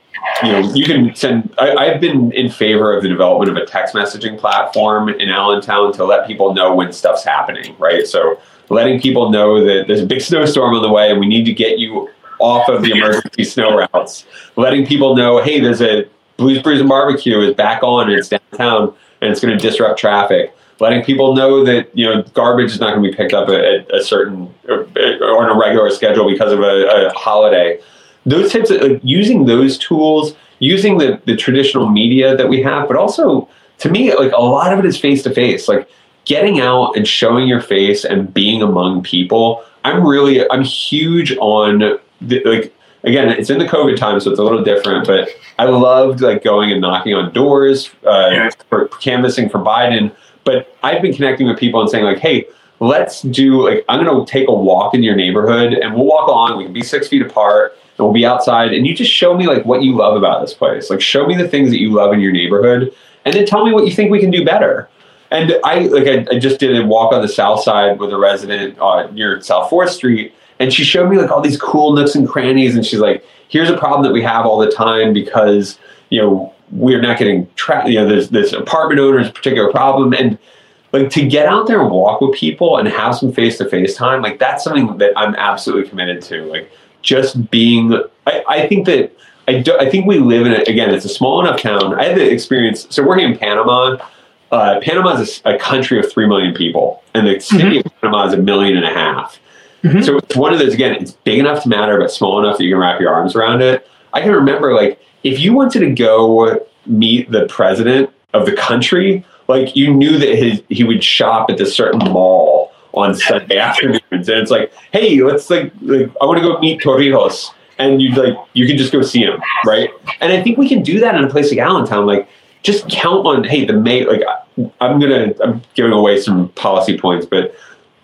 S1: you know, you can send. I, have been in favor of the development of a text messaging platform in Allentown to let people know when stuff's happening, right? So letting people know that there's a big snowstorm on the way and we need to get you off of the emergency snow routes. Letting people know, hey, there's a Blues Brews and Barbecue is back on and it's downtown and it's going to disrupt traffic. Letting people know that you know garbage is not going to be picked up at a certain or, or on a regular schedule because of a, a holiday those types of like, using those tools, using the, the traditional media that we have, but also to me, like a lot of it is face to face. Like getting out and showing your face and being among people. I'm really, I'm huge on the, like again, it's in the COVID time, so it's a little different. But I loved like going and knocking on doors uh, for canvassing for Biden. But I've been connecting with people and saying like, hey, let's do like I'm going to take a walk in your neighborhood and we'll walk along. We can be six feet apart we'll be outside and you just show me like what you love about this place. Like show me the things that you love in your neighborhood and then tell me what you think we can do better. And I like I, I just did a walk on the south side with a resident uh, near South Fourth Street, and she showed me like all these cool nooks and crannies, and she's like, "Here's a problem that we have all the time because you know we're not getting trapped. You know, there's this apartment owner's particular problem, and like to get out there and walk with people and have some face to face time, like that's something that I'm absolutely committed to. Like just being I, I think that I, do, I think we live in it again it's a small enough town. I had the experience so we're in panama. Uh, panama is a, a, country of 3 million people and the city mm-hmm. of panama is a million and a half. Mm-hmm. so it's one of those again it's big enough to matter but small enough that you can wrap your arms around it. I can remember like if you wanted to go meet the president of the country like you knew that his, he would shop at this certain mall on Sunday afternoons, and it's like, hey, let's like, like I want to go meet Torrijos, and you'd like you can just go see him, right? And I think we can do that in a place like Allentown, like just count on, hey, the May, like I'm gonna, I'm giving away some policy points, but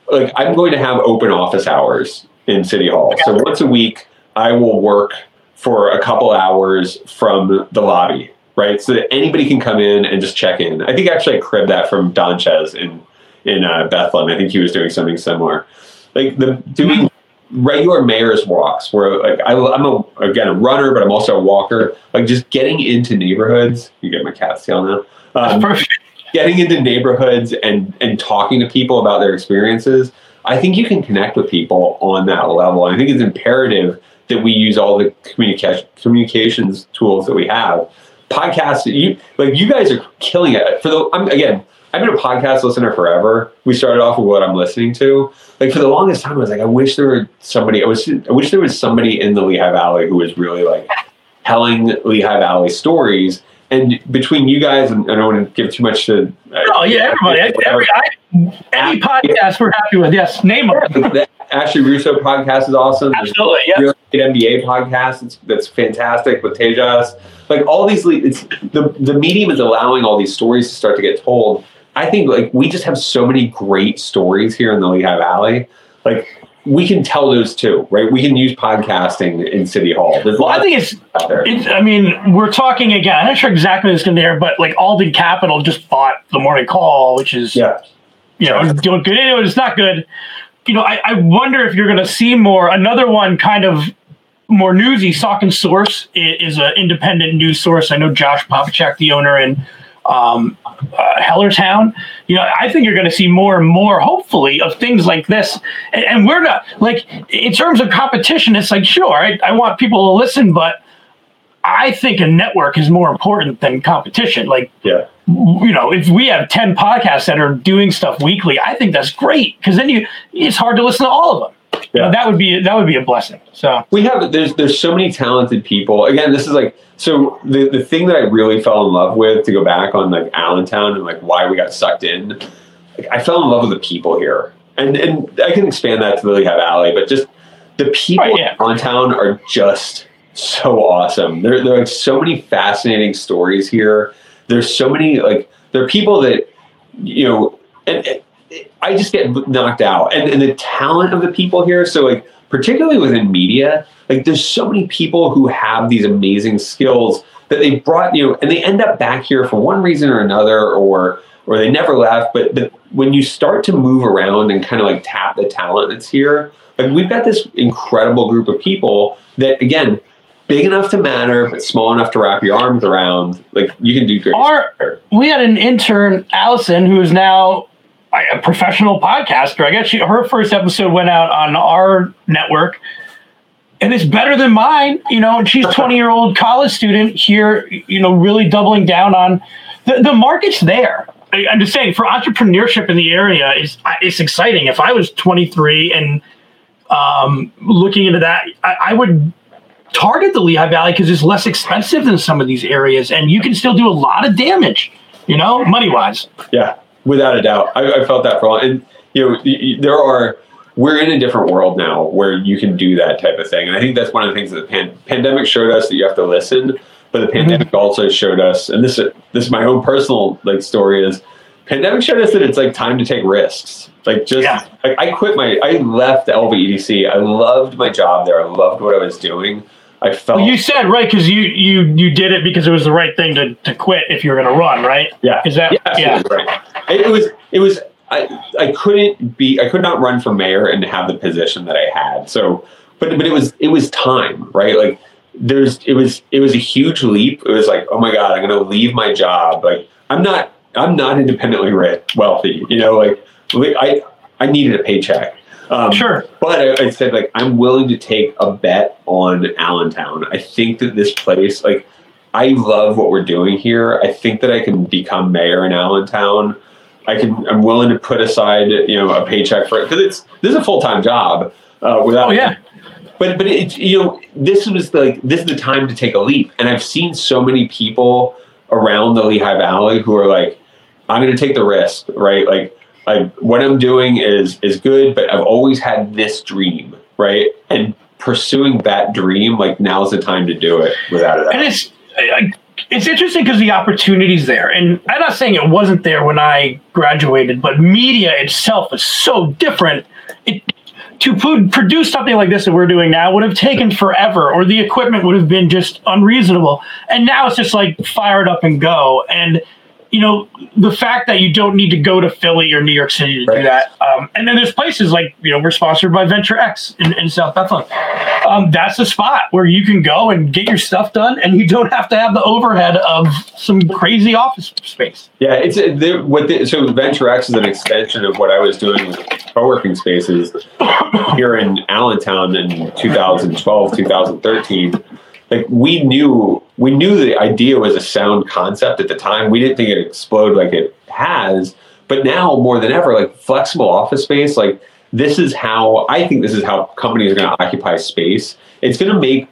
S1: like I'm going to have open office hours in City Hall. So once a week, I will work for a couple hours from the lobby, right? So that anybody can come in and just check in. I think actually I cribbed that from Donchez in in uh, Bethlehem. I think he was doing something similar, like the doing regular mayor's walks where like I, I'm a again a runner, but I'm also a walker. Like just getting into neighborhoods. You get my cat's tail now. Um,
S2: Perfect. (laughs)
S1: getting into neighborhoods and and talking to people about their experiences. I think you can connect with people on that level. And I think it's imperative that we use all the communication communications tools that we have. Podcasts, you like you guys are killing it. For the I'm again, I've been a podcast listener forever. We started off with what I'm listening to. Like for the longest time, I was like, I wish there were somebody. I was, I wish there was somebody in the Lehigh Valley who was really like telling Lehigh Valley stories. And between you guys, and I don't want to give too much to. Uh,
S2: Oh yeah, everybody. Every, I, any podcast we're happy with. Yes, name them. (laughs)
S1: the Ashley Russo podcast is awesome.
S2: Absolutely. Yeah.
S1: Real Estate MBA podcast that's, that's fantastic with Tejas. Like all these, it's the the medium is allowing all these stories to start to get told. I think like we just have so many great stories here in the Lehigh Valley. Like we can tell those too, right? We can use podcasting in City Hall. There's
S2: Well, I think it's. It's, I mean, we're talking again. I'm not sure exactly what's going to there, but like Alden Capital just bought the Morning Call, which is
S1: yeah,
S2: you know doing good. Anyway, it's not good. You know, I, I wonder if you're going to see more. Another one, kind of more newsy. Saucon Source is an independent news source. I know Josh Popichak, the owner, and um, uh, Hellertown. You know, I think you're going to see more and more, hopefully, of things like this. And, and we're not like in terms of competition. It's like sure, I, I want people to listen, but I think a network is more important than competition. Like
S1: yeah.
S2: you know, if we have 10 podcasts that are doing stuff weekly, I think that's great because then you it's hard to listen to all of them.
S1: Yeah.
S2: that would be that would be a blessing. So
S1: we have there's there's so many talented people again this is like so the the thing that i really fell in love with to go back on like allentown and like why we got sucked in like i fell in love with the people here and and i can expand that to the Have Alley, but just the people
S2: Right, yeah.
S1: in allentown are just so awesome there, there are like so many fascinating stories here there's so many like there are people that you know and, and I just get knocked out. And, and the talent of the people here, so like particularly within media, like there's so many people who have these amazing skills that they brought, you know, and they end up back here for one reason or another, or or they never left. But when you start to move around and kind of like tap the talent that's here, like we've got this incredible group of people that again, big enough to matter, but small enough to wrap your arms around. Like you can do great.
S2: Our- we had an intern, Allison, who is now a professional podcaster. I guess she, her first episode went out on our network. And it's better than mine, you know. And she's (laughs) 20 year old college student here, you know, really doubling down on the, the market's there. I- I'm just saying, for entrepreneurship in the area, is it's exciting. If I was 23 and um, looking into that, I, I would target the Lehigh Valley because it's less expensive than some of these areas, and you can still do a lot of damage, you know, money wise.
S1: Yeah, without a doubt. I, I felt that for a long. And you know, there are. We're in a different world now where you can do that type of thing, and I think that's one of the things that the pan- pandemic showed us that you have to listen. But the mm-hmm. pandemic also showed us, and this this is my own personal like story is, pandemic showed us that it's like time to take risks. Like just
S2: Yeah.
S1: like I quit my, I left LVEDC. I loved my job there. I loved what I was doing. I felt
S2: Well, you said right because you you you did it because it was the right thing to, to quit if you're going to run, right?
S1: Yeah.
S2: Is that
S1: yeah,
S2: yeah?
S1: right. It, it was it was I I couldn't be I could not run for mayor and have the position that I had. So but but it was it was time, right? Like there's it was it was a huge leap. It was like, oh my God, I'm gonna leave my job. Like I'm not I'm not independently rich wealthy, you know, like, I I needed a paycheck. Um,
S2: Sure.
S1: But I, I said like I'm willing to take a bet on Allentown. I think that this place, like I love what we're doing here. I think that I can become mayor in Allentown. I can. I'm willing to put aside, you know, a paycheck for it because it's this is a full time job. Uh, without,
S2: Oh yeah.
S1: but but it's you know this was like this is the time to take a leap, and I've seen so many people around the Lehigh Valley who are like, I'm going to take the risk, right? Like, I what I'm doing is is good, but I've always had this dream, right? And pursuing that dream, like now's the time to do it without a
S2: And it's it's interesting because the opportunities there, and I'm not saying it wasn't there when I graduated, but media itself is so different. It, to produce something like this that we're doing now would have taken forever, or the equipment would have been just unreasonable. And now it's just like fire it up and go. And you know, the fact that you don't need to go to Philly or New York City to
S1: Right.
S2: do that. Um, and then there's places like, you know, we're sponsored by Venture X in, in South Bethlehem. Um, that's a spot where you can go and get your stuff done and you don't have to have the overhead of some crazy office space.
S1: Yeah, it's a, what the, so Venture X is an extension of what I was doing with co-working spaces here in Allentown in 2012, 2013. Like we knew, we knew the idea was a sound concept at the time. We didn't think it'd explode like it has, but now more than ever, like flexible office space, like this is how I think this is how companies are going to occupy space. It's going to make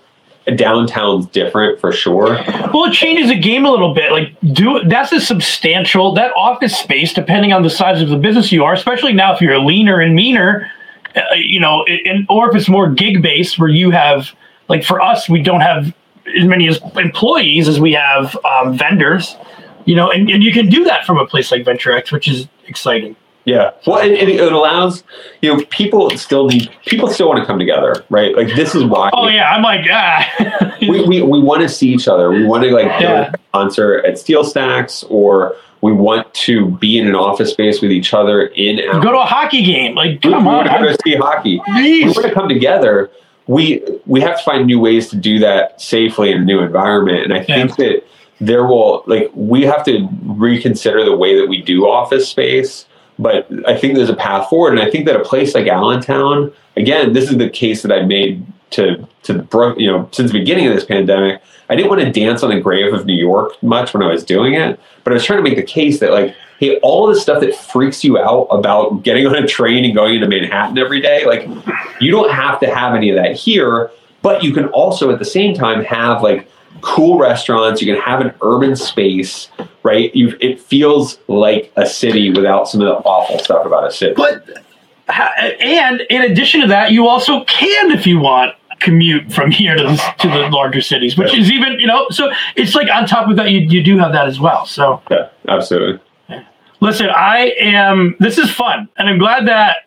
S1: downtowns different for sure.
S2: Well, it changes the game a little bit. Like, do that's a substantial that office space, depending on the size of the business you are. Especially now, if you're leaner and meaner, uh, you know, and or if it's more gig based, where you have like for us, we don't have as many as employees as we have um, vendors. You know, and, and you can do that from a place like VentureX, which is exciting.
S1: Yeah. Well, and, and it allows you know people still need people still want to come together, right? Like this is why.
S2: Oh yeah, I'm like ah. (laughs)
S1: we, we, we want to see each other. We want to like
S2: Yeah.
S1: a concert at Steel Stacks, or we want to be in an office space with each other in.
S2: go to a hockey game. Like,
S1: we,
S2: come on,
S1: want to go
S2: I'm-
S1: see hockey. We want to come together. We we have to find new ways to do that safely in a new environment, and I think that there will like we have to reconsider the way that we do office space. But I think there's a path forward, and I think that a place like Allentown, again, this is the case that I made to to you know, since the beginning of this pandemic. I didn't want to dance on the grave of New York much when I was doing it, but I was trying to make the case that like, hey, all the stuff that freaks you out about getting on a train and going into Manhattan every day, like, you don't have to have any of that here. But you can also at the same time have like cool restaurants. You can have an urban space, right? You it feels like a city without some of the awful stuff about a city.
S2: But and in addition to that, you also can, if you want, commute from here to the, to the larger cities, which is even you know. So it's like on top of that, you you do have that as well. So
S1: yeah, absolutely.
S2: Listen, I am. This is fun, and I'm glad that.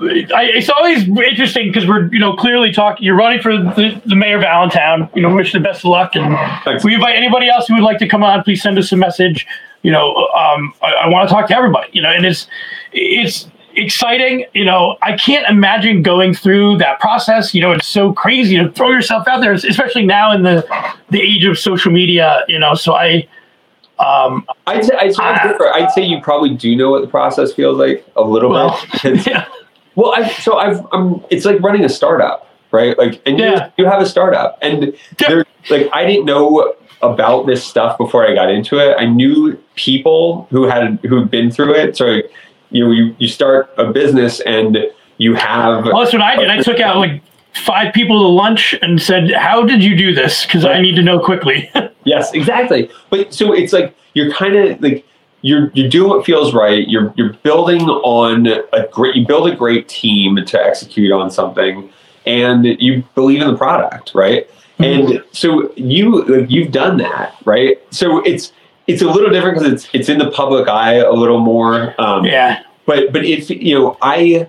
S2: I, it's always interesting because we're, you know, clearly talking. You're running for the, the mayor of Allentown. You know, wish the best of luck, and
S1: Thanks.
S2: we invite anybody else who would like to come on. Please send us a message. You know, um, I, I want to talk to everybody. You know, and it's it's exciting. You know, I can't imagine going through that process. You know, it's so crazy to throw yourself out there, especially now in the the age of social media. You know, so I. Um,
S1: I'd say, I'd, say. I'd say you probably do know what the process feels like a little
S2: well,
S1: bit. (laughs)
S2: yeah.
S1: Well, I've, so I've, I'm, it's like running a startup, right? Like, and you-
S2: Yeah.
S1: you, have a startup, and
S2: Yeah.
S1: there, like, I didn't know about this stuff before I got into it. I knew people who had who'd been through it. So, you know, you you start a business and you have
S2: Well, that's what I did. I took out like five people to lunch and said, "How did you do this? Because I need to know quickly." (laughs)
S1: Yes, exactly. But so it's like you're kind of like you're you're doing what feels right. You're you're building on a great you build a great team to execute on something, and you believe in the product, right? And so you like, you've done that, right? So it's it's a little different because it's it's in the public eye a little more. Um,
S2: yeah,
S1: but but if you know i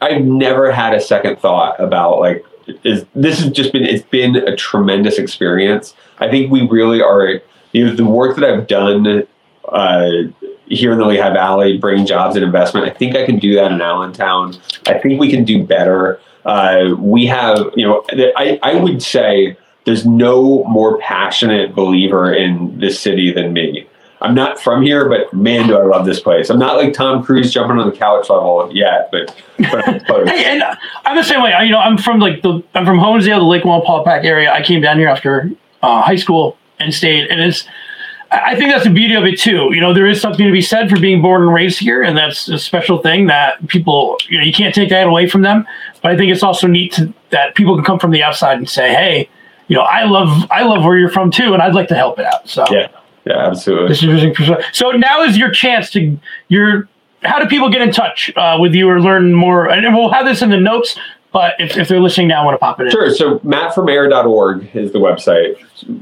S1: i've never had a second thought about like is this has just been it's been a tremendous experience. I think we really are you know the work that i've done uh here in the lehigh valley bring jobs and investment i think i can do that in allentown. I think we can do better. Uh we have you know i i would say there's no more passionate believer in this city than me I'm not from here, but man, do I love this place. I'm not like Tom Cruise jumping on the couch level yet, but, but I'm (laughs)
S2: hey, and I'm the same way. I, you know, I'm from like the I'm from Honesdale, the Lake Wallenpaupack area. I came down here after uh, high school and stayed, and it's. I I think that's the beauty of it too. You know, there is something to be said for being born and raised here, and that's a special thing that people, you know, you can't take that away from them. But I think it's also neat to, that people can come from the outside and say, "Hey, you know, I love, I love where you're from too, and I'd like to help it out." So
S1: yeah, yeah, absolutely.
S2: this is. So now is your chance to your. How do people get in touch uh, with you or learn more? And we'll have this in the notes. But if, if they're listening now, I want to pop it in.
S1: Sure. So mattformayor.org is the website.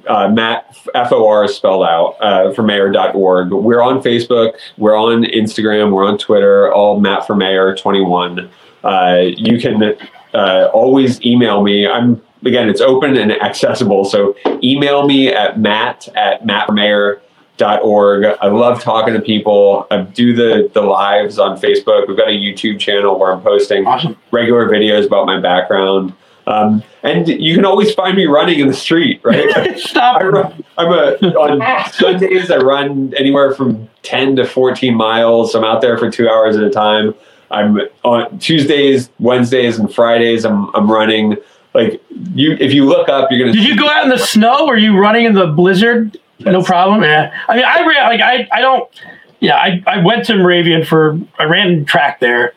S1: Uh, Matt F O R is spelled out uh, for mayor.org. We're on Facebook. We're on Instagram. We're on Twitter. All Matt for Mayor 21. Uh, you can uh, always email me. I'm again, it's open and accessible. So email me at matt at mattformayor.org. I love talking to people. I do the the lives on Facebook. We've got a YouTube channel where I'm posting
S2: Awesome.
S1: regular videos about my background. Um, and you can always find me running in the street, right? (laughs)
S2: Stop.
S1: I run, I'm a on (laughs) Sundays. I run anywhere from ten to fourteen miles. I'm out there for two hours at a time. I'm on Tuesdays, Wednesdays, and Fridays. I'm I'm running. Like you, if you look up, you're gonna.
S2: Did you go out in the snow? Were you running in the blizzard? No problem. Yeah. I mean, I ran like I I don't. Yeah, I, I went to Moravian for I ran track there,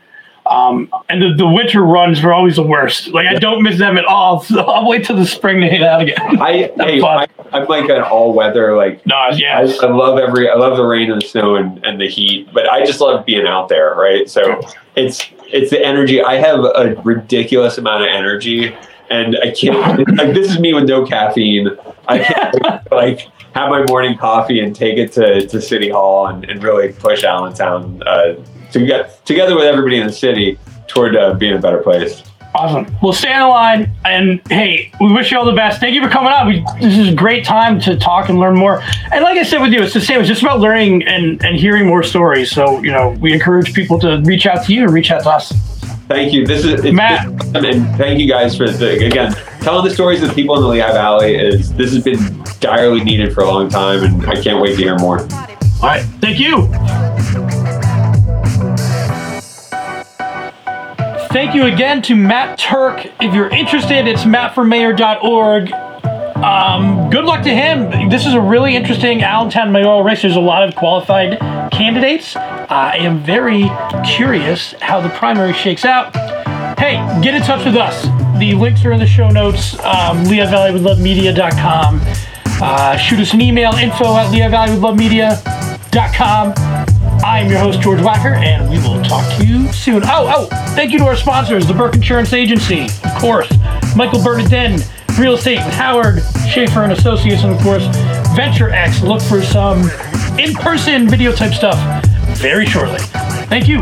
S2: um, and the, the winter runs were always the worst. Like I don't miss them at all. (laughs) So i'll wait till the spring to hit out again
S1: i, (laughs) hey, I i'm like an all weather like
S2: no, yeah,
S1: I, I love every I love the rain and the snow and, and the heat, but I just love being out there, right? So it's it's the energy. I have a ridiculous amount of energy and I can't like this is me with no caffeine. I can't (laughs) like have my morning coffee and take it to, to City Hall and, and really push Allentown uh, to get together with everybody in the city toward uh, being a better place.
S2: Awesome. Well, stay on the line, and hey, we wish you all the best. Thank you for coming on. We, this is a great time to talk and learn more. And like I said with you, it's the same. It's just about learning and, and hearing more stories. So you know, we encourage people to reach out to you and reach out to us.
S1: Thank you. This is it's
S2: Matt.
S1: and thank you guys for the, again telling the stories of people in the Lehigh Valley. Is this has been direly needed for a long time, and I can't wait to hear more.
S2: All right. Thank you. Thank you again to Matt Tuerk. If you're interested, it's mattformayor.org. Um, good luck to him. This is a really interesting Allentown mayoral race. There's a lot of qualified candidates. I am very curious how the primary shakes out. Hey, get in touch with us. The links are in the show notes. Um, LehighValleyWithLoveMedia.com. Uh, shoot us an email, info at LehighValleyWithLoveMedia.com. I'm your host, George Wacker, and we will talk to you soon. Oh, oh, thank you to our sponsors, the Burke Insurance Agency, of course, Michael Bernardin, Real Estate with Howard Schaefer and Associates, and of course, Venture X. Look for some in person video type stuff very shortly. Thank you.